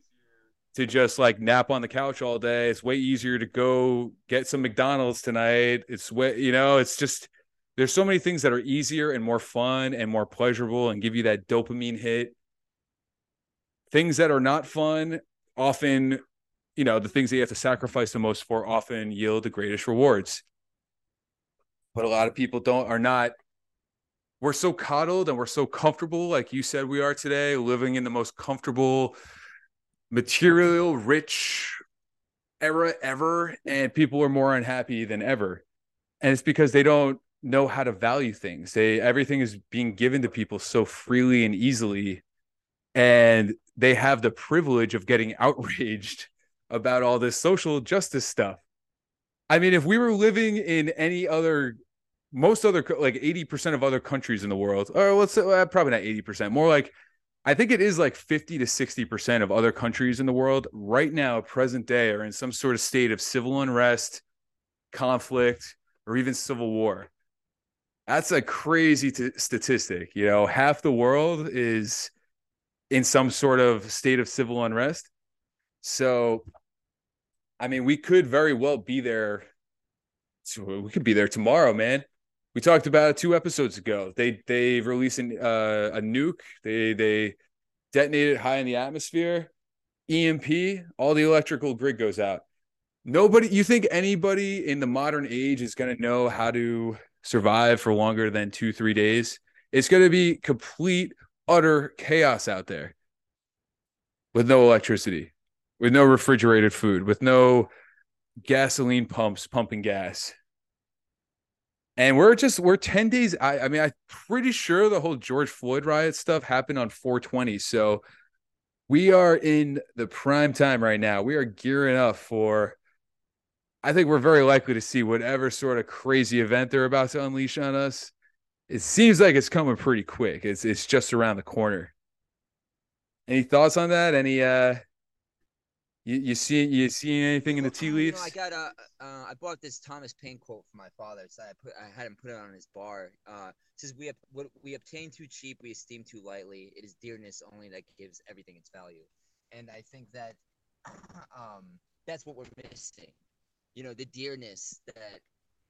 to just like nap on the couch all day. It's way easier to go get some McDonald's tonight. It's way, you know, it's just there's so many things that are easier and more fun and more pleasurable and give you that dopamine hit. Things that are not fun often, you know, the things that you have to sacrifice the most for often yield the greatest rewards. But a lot of people don't are not we're so coddled and we're so comfortable like you said we are today living in the most comfortable material rich era ever and people are more unhappy than ever and it's because they don't know how to value things. They everything is being given to people so freely and easily and they have the privilege of getting outraged about all this social justice stuff. I mean, if we were living in any other most other like 80% of other countries in the world or let's say well, probably not 80% more like I think it is like 50 to 60% of other countries in the world right now present day are in some sort of state of civil unrest, conflict, or even civil war. That's a crazy t- statistic. You know, half the world is in some sort of state of civil unrest. So, I mean, we could very well be there. We could be there tomorrow, man. We talked about it two episodes ago. They they released an, uh, a nuke. They they detonated high in the atmosphere. EMP, all the electrical grid goes out. Nobody, you think anybody in the modern age is going to know how to survive for longer than two, three days, it's going to be complete, utter chaos out there. with no electricity, with no refrigerated food, with no gasoline pumps pumping gas. And we're just we're 10 days. I, I mean, I'm pretty sure the whole George Floyd riot stuff happened on 420. So we are in the prime time right now. We are gearing up for I think we're very likely to see whatever sort of crazy event they're about to unleash on us. It seems like it's coming pretty quick. It's it's just around the corner. Any thoughts on that? Any uh you you see you seeing anything in the tea leaves? You know, I got a uh, I bought this Thomas Paine quote for my father. So I put I had him put it on his bar. Uh, it says we have what we obtain too cheap, we esteem too lightly. It is dearness only that gives everything its value. And I think that um that's what we're missing. You know, the dearness that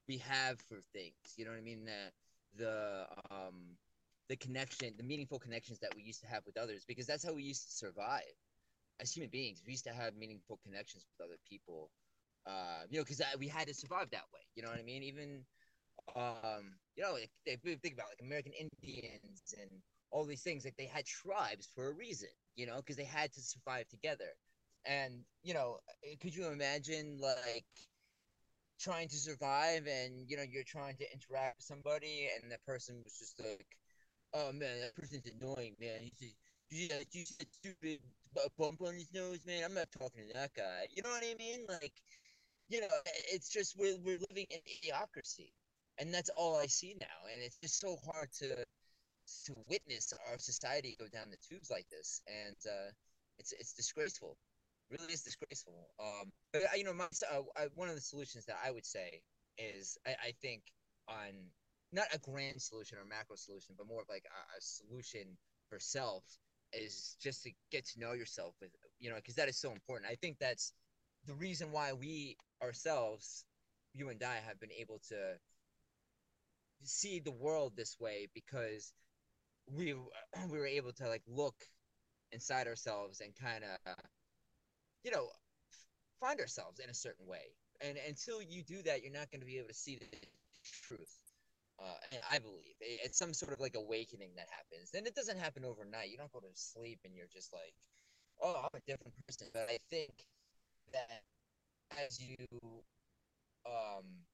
we have for things. You know what I mean? The the um the connection, the meaningful connections that we used to have with others, because that's how we used to survive as human beings, we used to have meaningful connections with other people. Uh, you know, because we had to survive that way. You know what I mean? Even, um, you know, like, they think about like American Indians and all these things. Like they had tribes for a reason. You know, because they had to survive together. And you know, could you imagine like trying to survive and you know you're trying to interact with somebody and that person was just like, oh man, that person's annoying, man. He's just, you said stupid bump on his nose, man. I'm not talking to that guy. You know what I mean? Like, you know, it's just we're we're living in idiocracy, and that's all I see now. And it's just so hard to to witness our society go down the tubes like this, and uh, it's it's disgraceful. Really is disgraceful. Um, but you know, my, uh, one of the solutions that I would say is I, I think on not a grand solution or macro solution, but more of like a, a solution for self is just to get to know yourself with you know because that is so important i think that's the reason why we ourselves you and i have been able to see the world this way because we we were able to like look inside ourselves and kind of you know find ourselves in a certain way and until you do that you're not going to be able to see the truth uh, I believe it's some sort of like awakening that happens, and it doesn't happen overnight. You don't go to sleep and you're just like, "Oh, I'm a different person." But I think that as you um,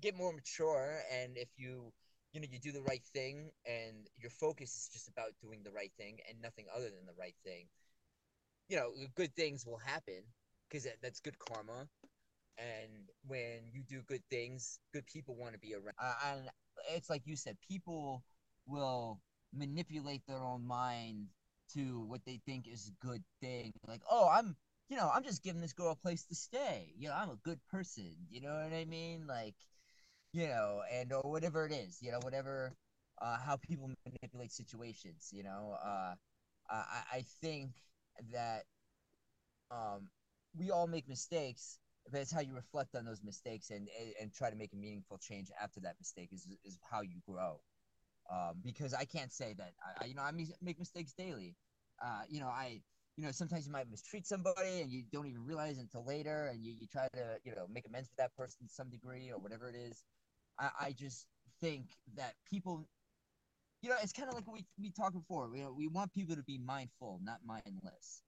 get more mature, and if you you know you do the right thing, and your focus is just about doing the right thing and nothing other than the right thing, you know, good things will happen because that's good karma and when you do good things, good people want to be around. Uh, and it's like you said, people will manipulate their own mind to what they think is a good thing. Like, oh, I'm, you know, I'm just giving this girl a place to stay. You know, I'm a good person. You know what I mean? Like, you know, and or whatever it is. You know, whatever, uh, how people manipulate situations. You know, uh, I I think that, um, we all make mistakes but it's how you reflect on those mistakes and and try to make a meaningful change after that mistake is is how you grow. Um, because I can't say that I, you know I make mistakes daily. Uh, you know I you know sometimes you might mistreat somebody and you don't even realize until later, and you, you try to you know make amends with that person to some degree or whatever it is. I, I just think that people, you know, it's kind of like we we talked before. We we want people to be mindful, not mindless,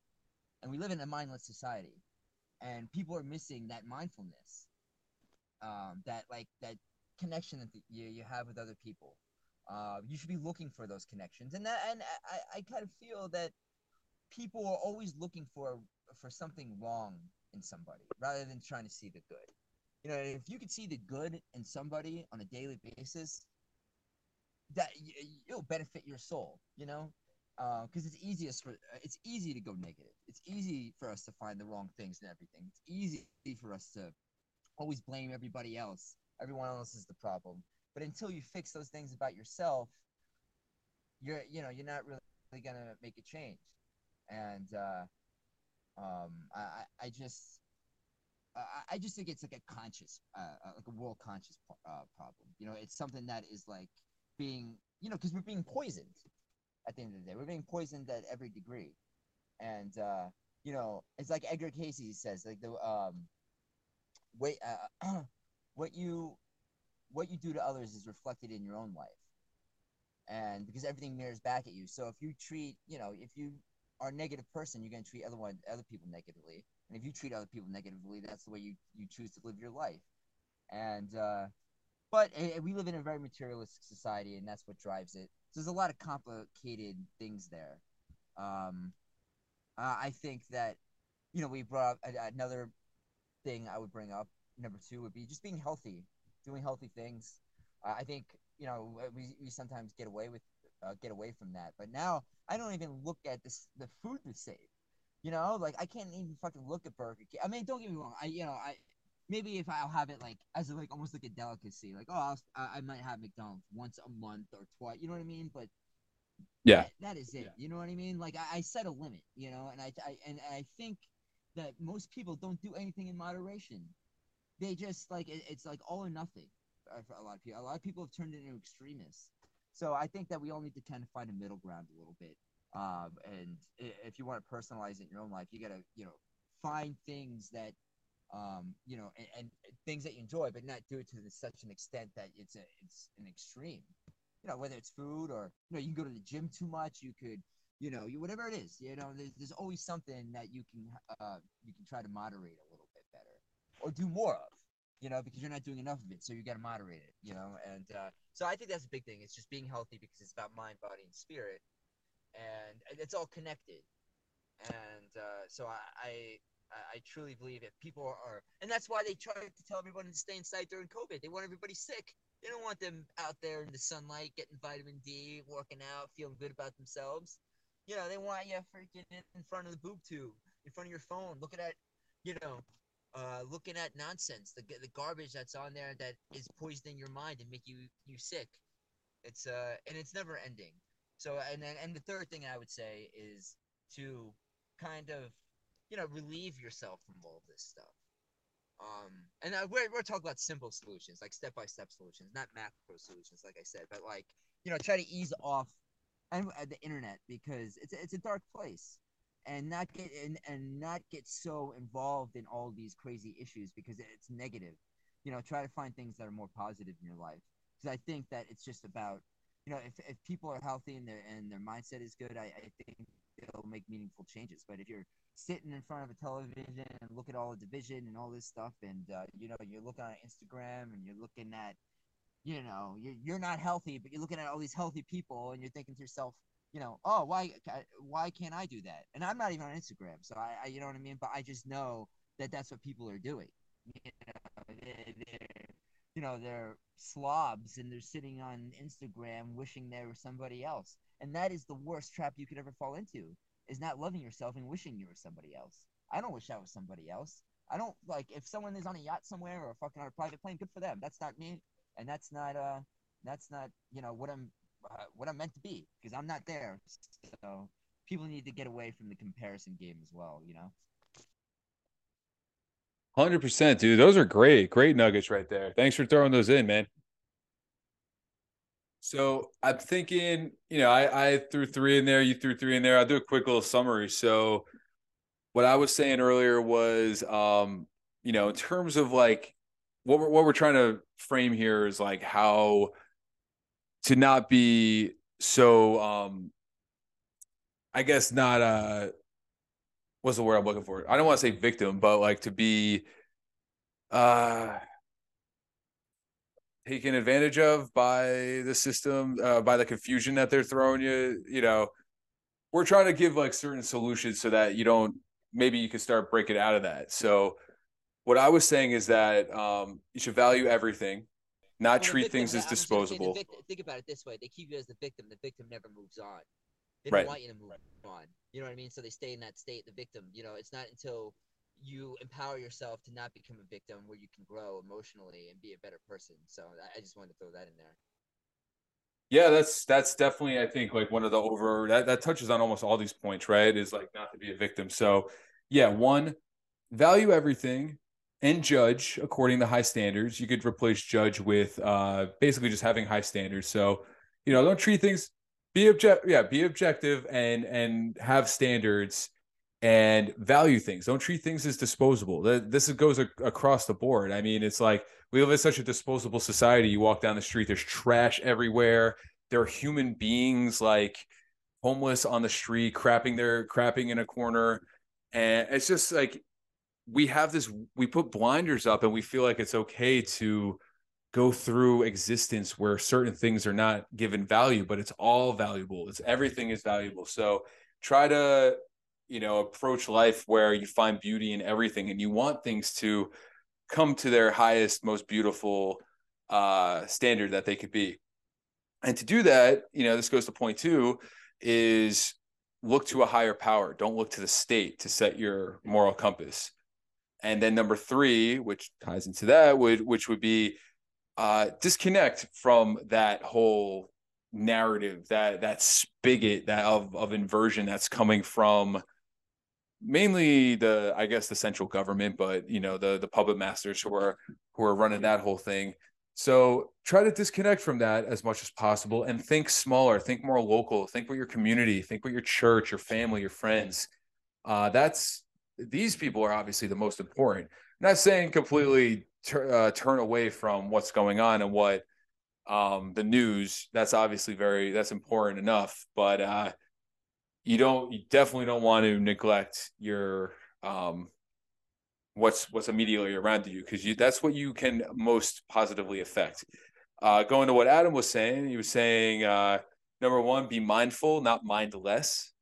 and we live in a mindless society and people are missing that mindfulness um, that like that connection that you, you have with other people. Uh, you should be looking for those connections. And that and I, I kind of feel that people are always looking for for something wrong in somebody rather than trying to see the good. You know if you could see the good in somebody on a daily basis that it'll benefit your soul you know because uh, it's easiest for it's easy to go negative. It's easy for us to find the wrong things and everything. It's easy for us to always blame everybody else. Everyone else is the problem. But until you fix those things about yourself, you're you know you're not really gonna make a change. And uh, um, I I just I just think it's like a conscious, uh, uh, like a world conscious uh, problem. You know, it's something that is like being, you know, because we're being poisoned at the end of the day. We're being poisoned at every degree. And uh, you know, it's like Edgar Cayce says, like the um wait uh, what you what you do to others is reflected in your own life. And because everything mirrors back at you. So if you treat, you know, if you are a negative person, you're going to treat other one, other people negatively. And if you treat other people negatively, that's the way you, you choose to live your life. And uh, but uh, we live in a very materialistic society, and that's what drives it. So there's a lot of complicated things there. Um, uh, I think that you know we brought up another thing I would bring up. Number two would be just being healthy, doing healthy things. Uh, I think you know we, we sometimes get away with uh, get away from that, but now I don't even look at this the food we save. You know, like I can't even fucking look at Burger King. I mean, don't get me wrong. I you know I maybe if I'll have it like as a, like almost like a delicacy, like oh I'll, I might have McDonald's once a month or twice. You know what I mean? But yeah, that, that is it. Yeah. You know what I mean? Like I, I set a limit. You know, and I, I and I think that most people don't do anything in moderation. They just like it, it's like all or nothing for a lot of people. A lot of people have turned into extremists. So I think that we all need to kind of find a middle ground a little bit. Um, and if you want to personalize it in your own life, you got to, you know, find things that, um, you know, and, and, things that you enjoy, but not do it to such an extent that it's a, it's an extreme. You know, whether it's food or you know, you can go to the gym too much. You could, you know, you whatever it is. You know, there's, there's always something that you can uh, you can try to moderate a little bit better, or do more of you know, because you're not doing enough of it. So you got to moderate it, you know. And uh, so I think that's a big thing. It's just being healthy because it's about mind, body, and spirit, and it's all connected. And uh, so I, I, I truly believe if people are, and that's why they try to tell everyone to stay inside during COVID. They want everybody sick. They don't want them out there in the sunlight, getting vitamin D, working out, feeling good about themselves. You know, they want you freaking in front of the boob tube, in front of your phone, looking at, you know, uh, looking at nonsense, the the garbage that's on there that is poisoning your mind and make you you sick. It's uh and it's never ending. So and then and the third thing I would say is to kind of you know relieve yourself from all this stuff. Um, and uh, we're we're talking about simple solutions, like step by step solutions, not macro solutions, like I said, but like you know try to ease off and uh, the internet because it's it's a dark place. And not get and, and not get so involved in all these crazy issues because it's negative. You know try to find things that are more positive in your life. Because i think that it's just about you know if, if people are healthy and their and their mindset is good I, I think they'll make meaningful changes but if you're sitting in front of a television and look at all the division and all this stuff and uh, you know you're looking on instagram and you're looking at you know you're, you're not healthy but you're looking at all these healthy people and you're thinking to yourself you know, oh, why why can't I do that? And I'm not even on Instagram, so I, I you know what I mean. But I just know that that's what people are doing. You know, they're, they're, you know, they're slobs and they're sitting on Instagram wishing they were somebody else, and that is the worst trap you could ever fall into. Is not loving yourself and wishing you were somebody else. I don't wish I was somebody else. I don't like if someone is on a yacht somewhere or fucking on a private plane. Good for them. That's not me, and that's not uh, that's not you know what I'm uh, what I'm meant to be because I'm not there. So people need to get away from the comparison game as well. You know. Hundred percent, dude. Those are great, great nuggets right there. Thanks for throwing those in, man. So I'm thinking, you know, I, I threw three in there, you threw three in there. I'll do a quick little summary. So what I was saying earlier was um, you know, in terms of like what we're what we're trying to frame here is like how to not be so um I guess not uh what's the word I'm looking for? I don't want to say victim, but like to be uh taken advantage of by the system, uh, by the confusion that they're throwing you. You know, we're trying to give like certain solutions so that you don't maybe you can start breaking out of that. So what I was saying is that um, you should value everything not well, treat things as disposable. Victim, think about it this way: they keep you as the victim. The victim never moves on. They don't right. want you to move on. You know what I mean? So they stay in that state. The victim. You know, it's not until you empower yourself to not become a victim where you can grow emotionally and be a better person. So I just wanted to throw that in there. Yeah, that's that's definitely I think like one of the over that that touches on almost all these points, right? Is like not to be a victim. So yeah, one value everything and judge according to high standards. You could replace judge with uh, basically just having high standards. So, you know, don't treat things be object yeah, be objective and and have standards and value things. Don't treat things as disposable. This goes across the board. I mean, it's like we live in such a disposable society. You walk down the street, there's trash everywhere. There are human beings like homeless on the street, crapping their crapping in a corner. And it's just like we have this, we put blinders up and we feel like it's okay to go through existence where certain things are not given value, but it's all valuable. It's everything is valuable. So try to, you know, approach life where you find beauty in everything and you want things to come to their highest, most beautiful uh, standard that they could be. And to do that, you know, this goes to point two is look to a higher power. Don't look to the state to set your moral compass. And then number three, which ties into that, would which would be uh, disconnect from that whole narrative, that that spigot that of of inversion that's coming from mainly the I guess the central government, but you know the the puppet masters who are who are running that whole thing. So try to disconnect from that as much as possible and think smaller, think more local, think with your community, think with your church, your family, your friends. Uh, that's these people are obviously the most important. I'm not saying completely uh, turn away from what's going on and what um, the news. That's obviously very that's important enough, but uh, you don't you definitely don't want to neglect your um, what's what's immediately around you because you that's what you can most positively affect. Uh, going to what Adam was saying, he was saying uh, number one, be mindful, not mindless.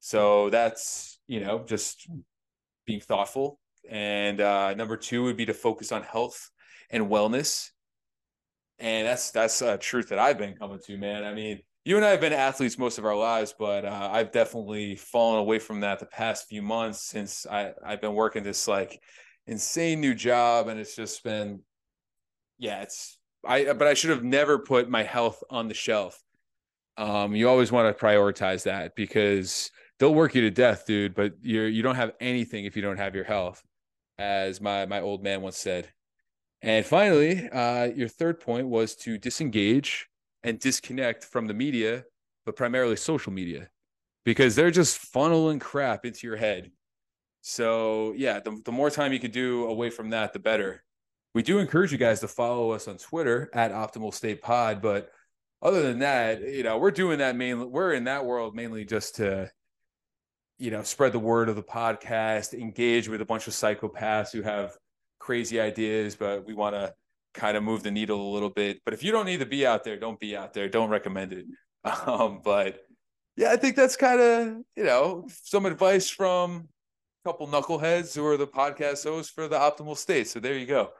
So that's you know just being thoughtful, and uh, number two would be to focus on health and wellness, and that's that's a truth that I've been coming to, man. I mean, you and I have been athletes most of our lives, but uh, I've definitely fallen away from that the past few months since I I've been working this like insane new job, and it's just been, yeah, it's I but I should have never put my health on the shelf. Um, you always want to prioritize that because they'll work you to death, dude. But you're you don't have anything if you don't have your health, as my my old man once said. And finally, uh, your third point was to disengage and disconnect from the media, but primarily social media, because they're just funneling crap into your head. So yeah, the, the more time you could do away from that, the better. We do encourage you guys to follow us on Twitter at Optimal State Pod, but other than that, you know, we're doing that mainly. We're in that world mainly just to, you know, spread the word of the podcast, engage with a bunch of psychopaths who have crazy ideas, but we want to kind of move the needle a little bit. But if you don't need to be out there, don't be out there. Don't recommend it. Um, but yeah, I think that's kind of you know some advice from a couple knuckleheads who are the podcast hosts for the optimal state. So there you go.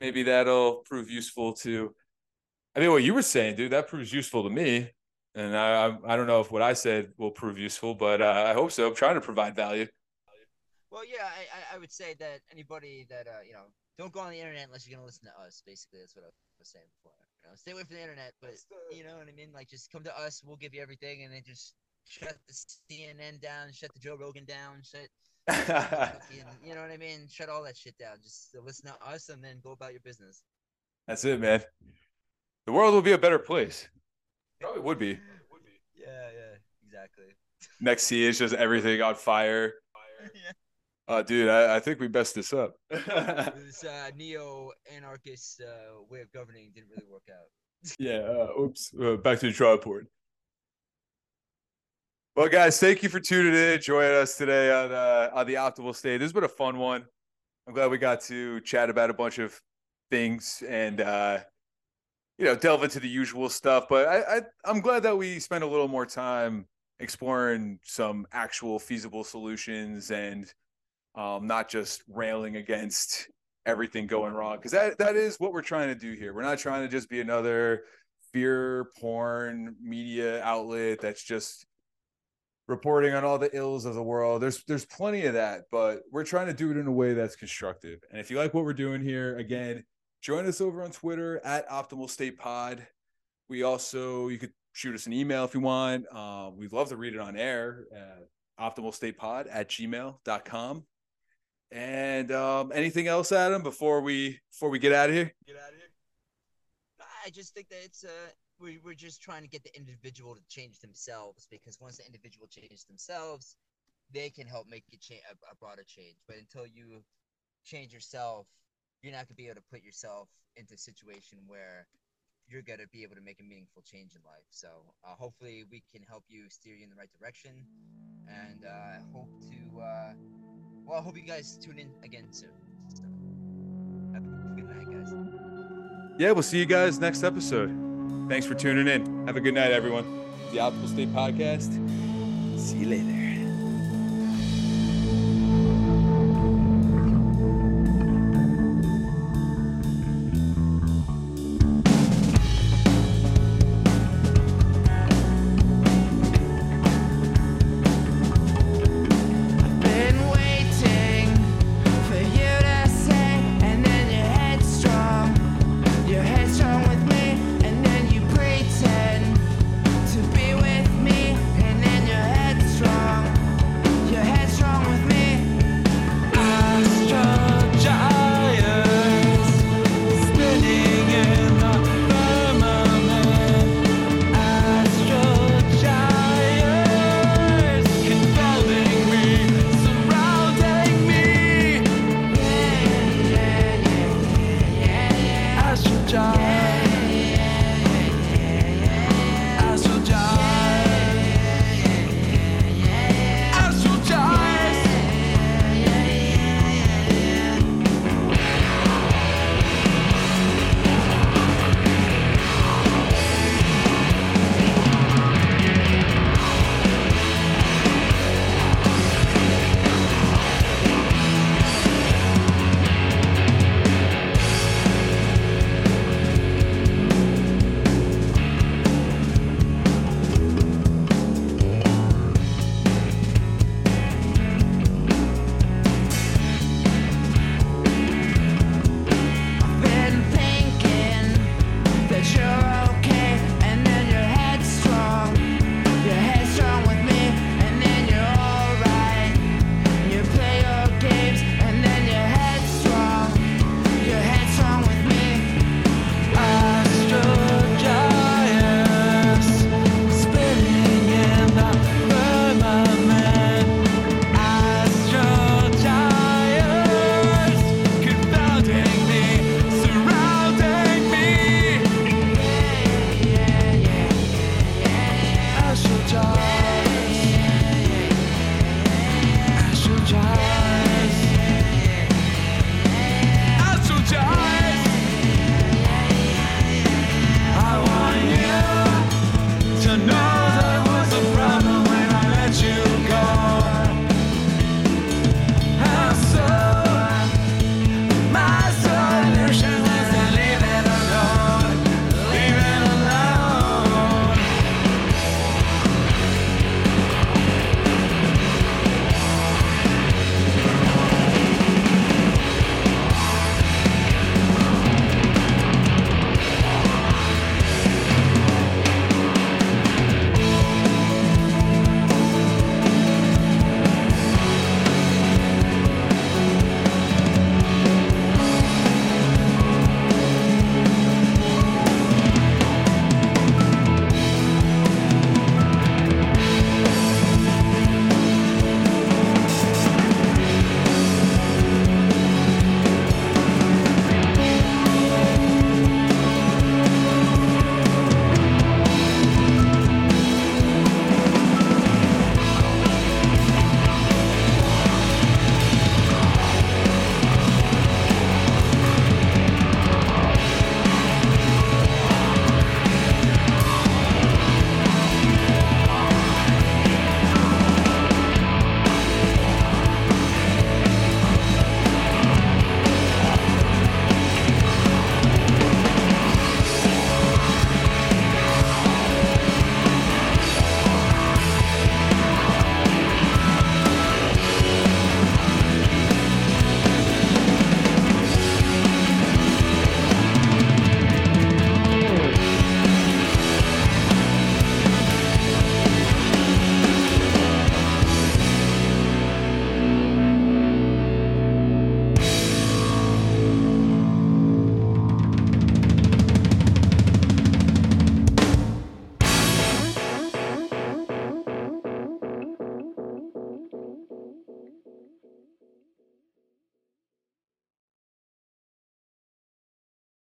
Maybe that'll prove useful to. I mean, what you were saying, dude, that proves useful to me. And I, I, don't know if what I said will prove useful, but uh, I hope so. I'm trying to provide value. Well, yeah, I, I would say that anybody that uh, you know don't go on the internet unless you're gonna listen to us. Basically, that's what I was saying before. You know, stay away from the internet, but you know what I mean. Like, just come to us. We'll give you everything, and then just shut the CNN down, shut the Joe Rogan down, shut. you know what I mean? Shut all that shit down. Just listen to us, and then go about your business. That's it, man. The world will be a better place. Probably would be. Yeah, yeah, exactly. Next scene is just everything on fire. yeah. Oh, dude, I, I think we messed this up. this uh, neo-anarchist uh, way of governing didn't really work out. yeah. Uh, oops. Uh, back to the board. Well, guys, thank you for tuning in, joining us today on uh, on the Optimal State. This has been a fun one. I'm glad we got to chat about a bunch of things and uh, you know delve into the usual stuff. But I, I I'm glad that we spent a little more time exploring some actual feasible solutions and um, not just railing against everything going wrong because that that is what we're trying to do here. We're not trying to just be another fear porn media outlet that's just reporting on all the ills of the world. There's there's plenty of that, but we're trying to do it in a way that's constructive. And if you like what we're doing here, again, join us over on Twitter at Optimal State Pod. We also you could shoot us an email if you want. Uh, we'd love to read it on air at optimalstatepod at gmail.com. And um, anything else, Adam, before we before we get out of here? Get out of here. I just think that it's uh we we're just trying to get the individual to change themselves because once the individual changes themselves, they can help make a, cha- a, a broader change. But until you change yourself, you're not gonna be able to put yourself into a situation where you're going to be able to make a meaningful change in life. So uh, hopefully we can help you steer you in the right direction. And uh, I hope to, uh, well, I hope you guys tune in again soon. So, have a good night, guys. Yeah, we'll see you guys next episode. Thanks for tuning in. Have a good night, everyone. The Optimal State Podcast. See you later.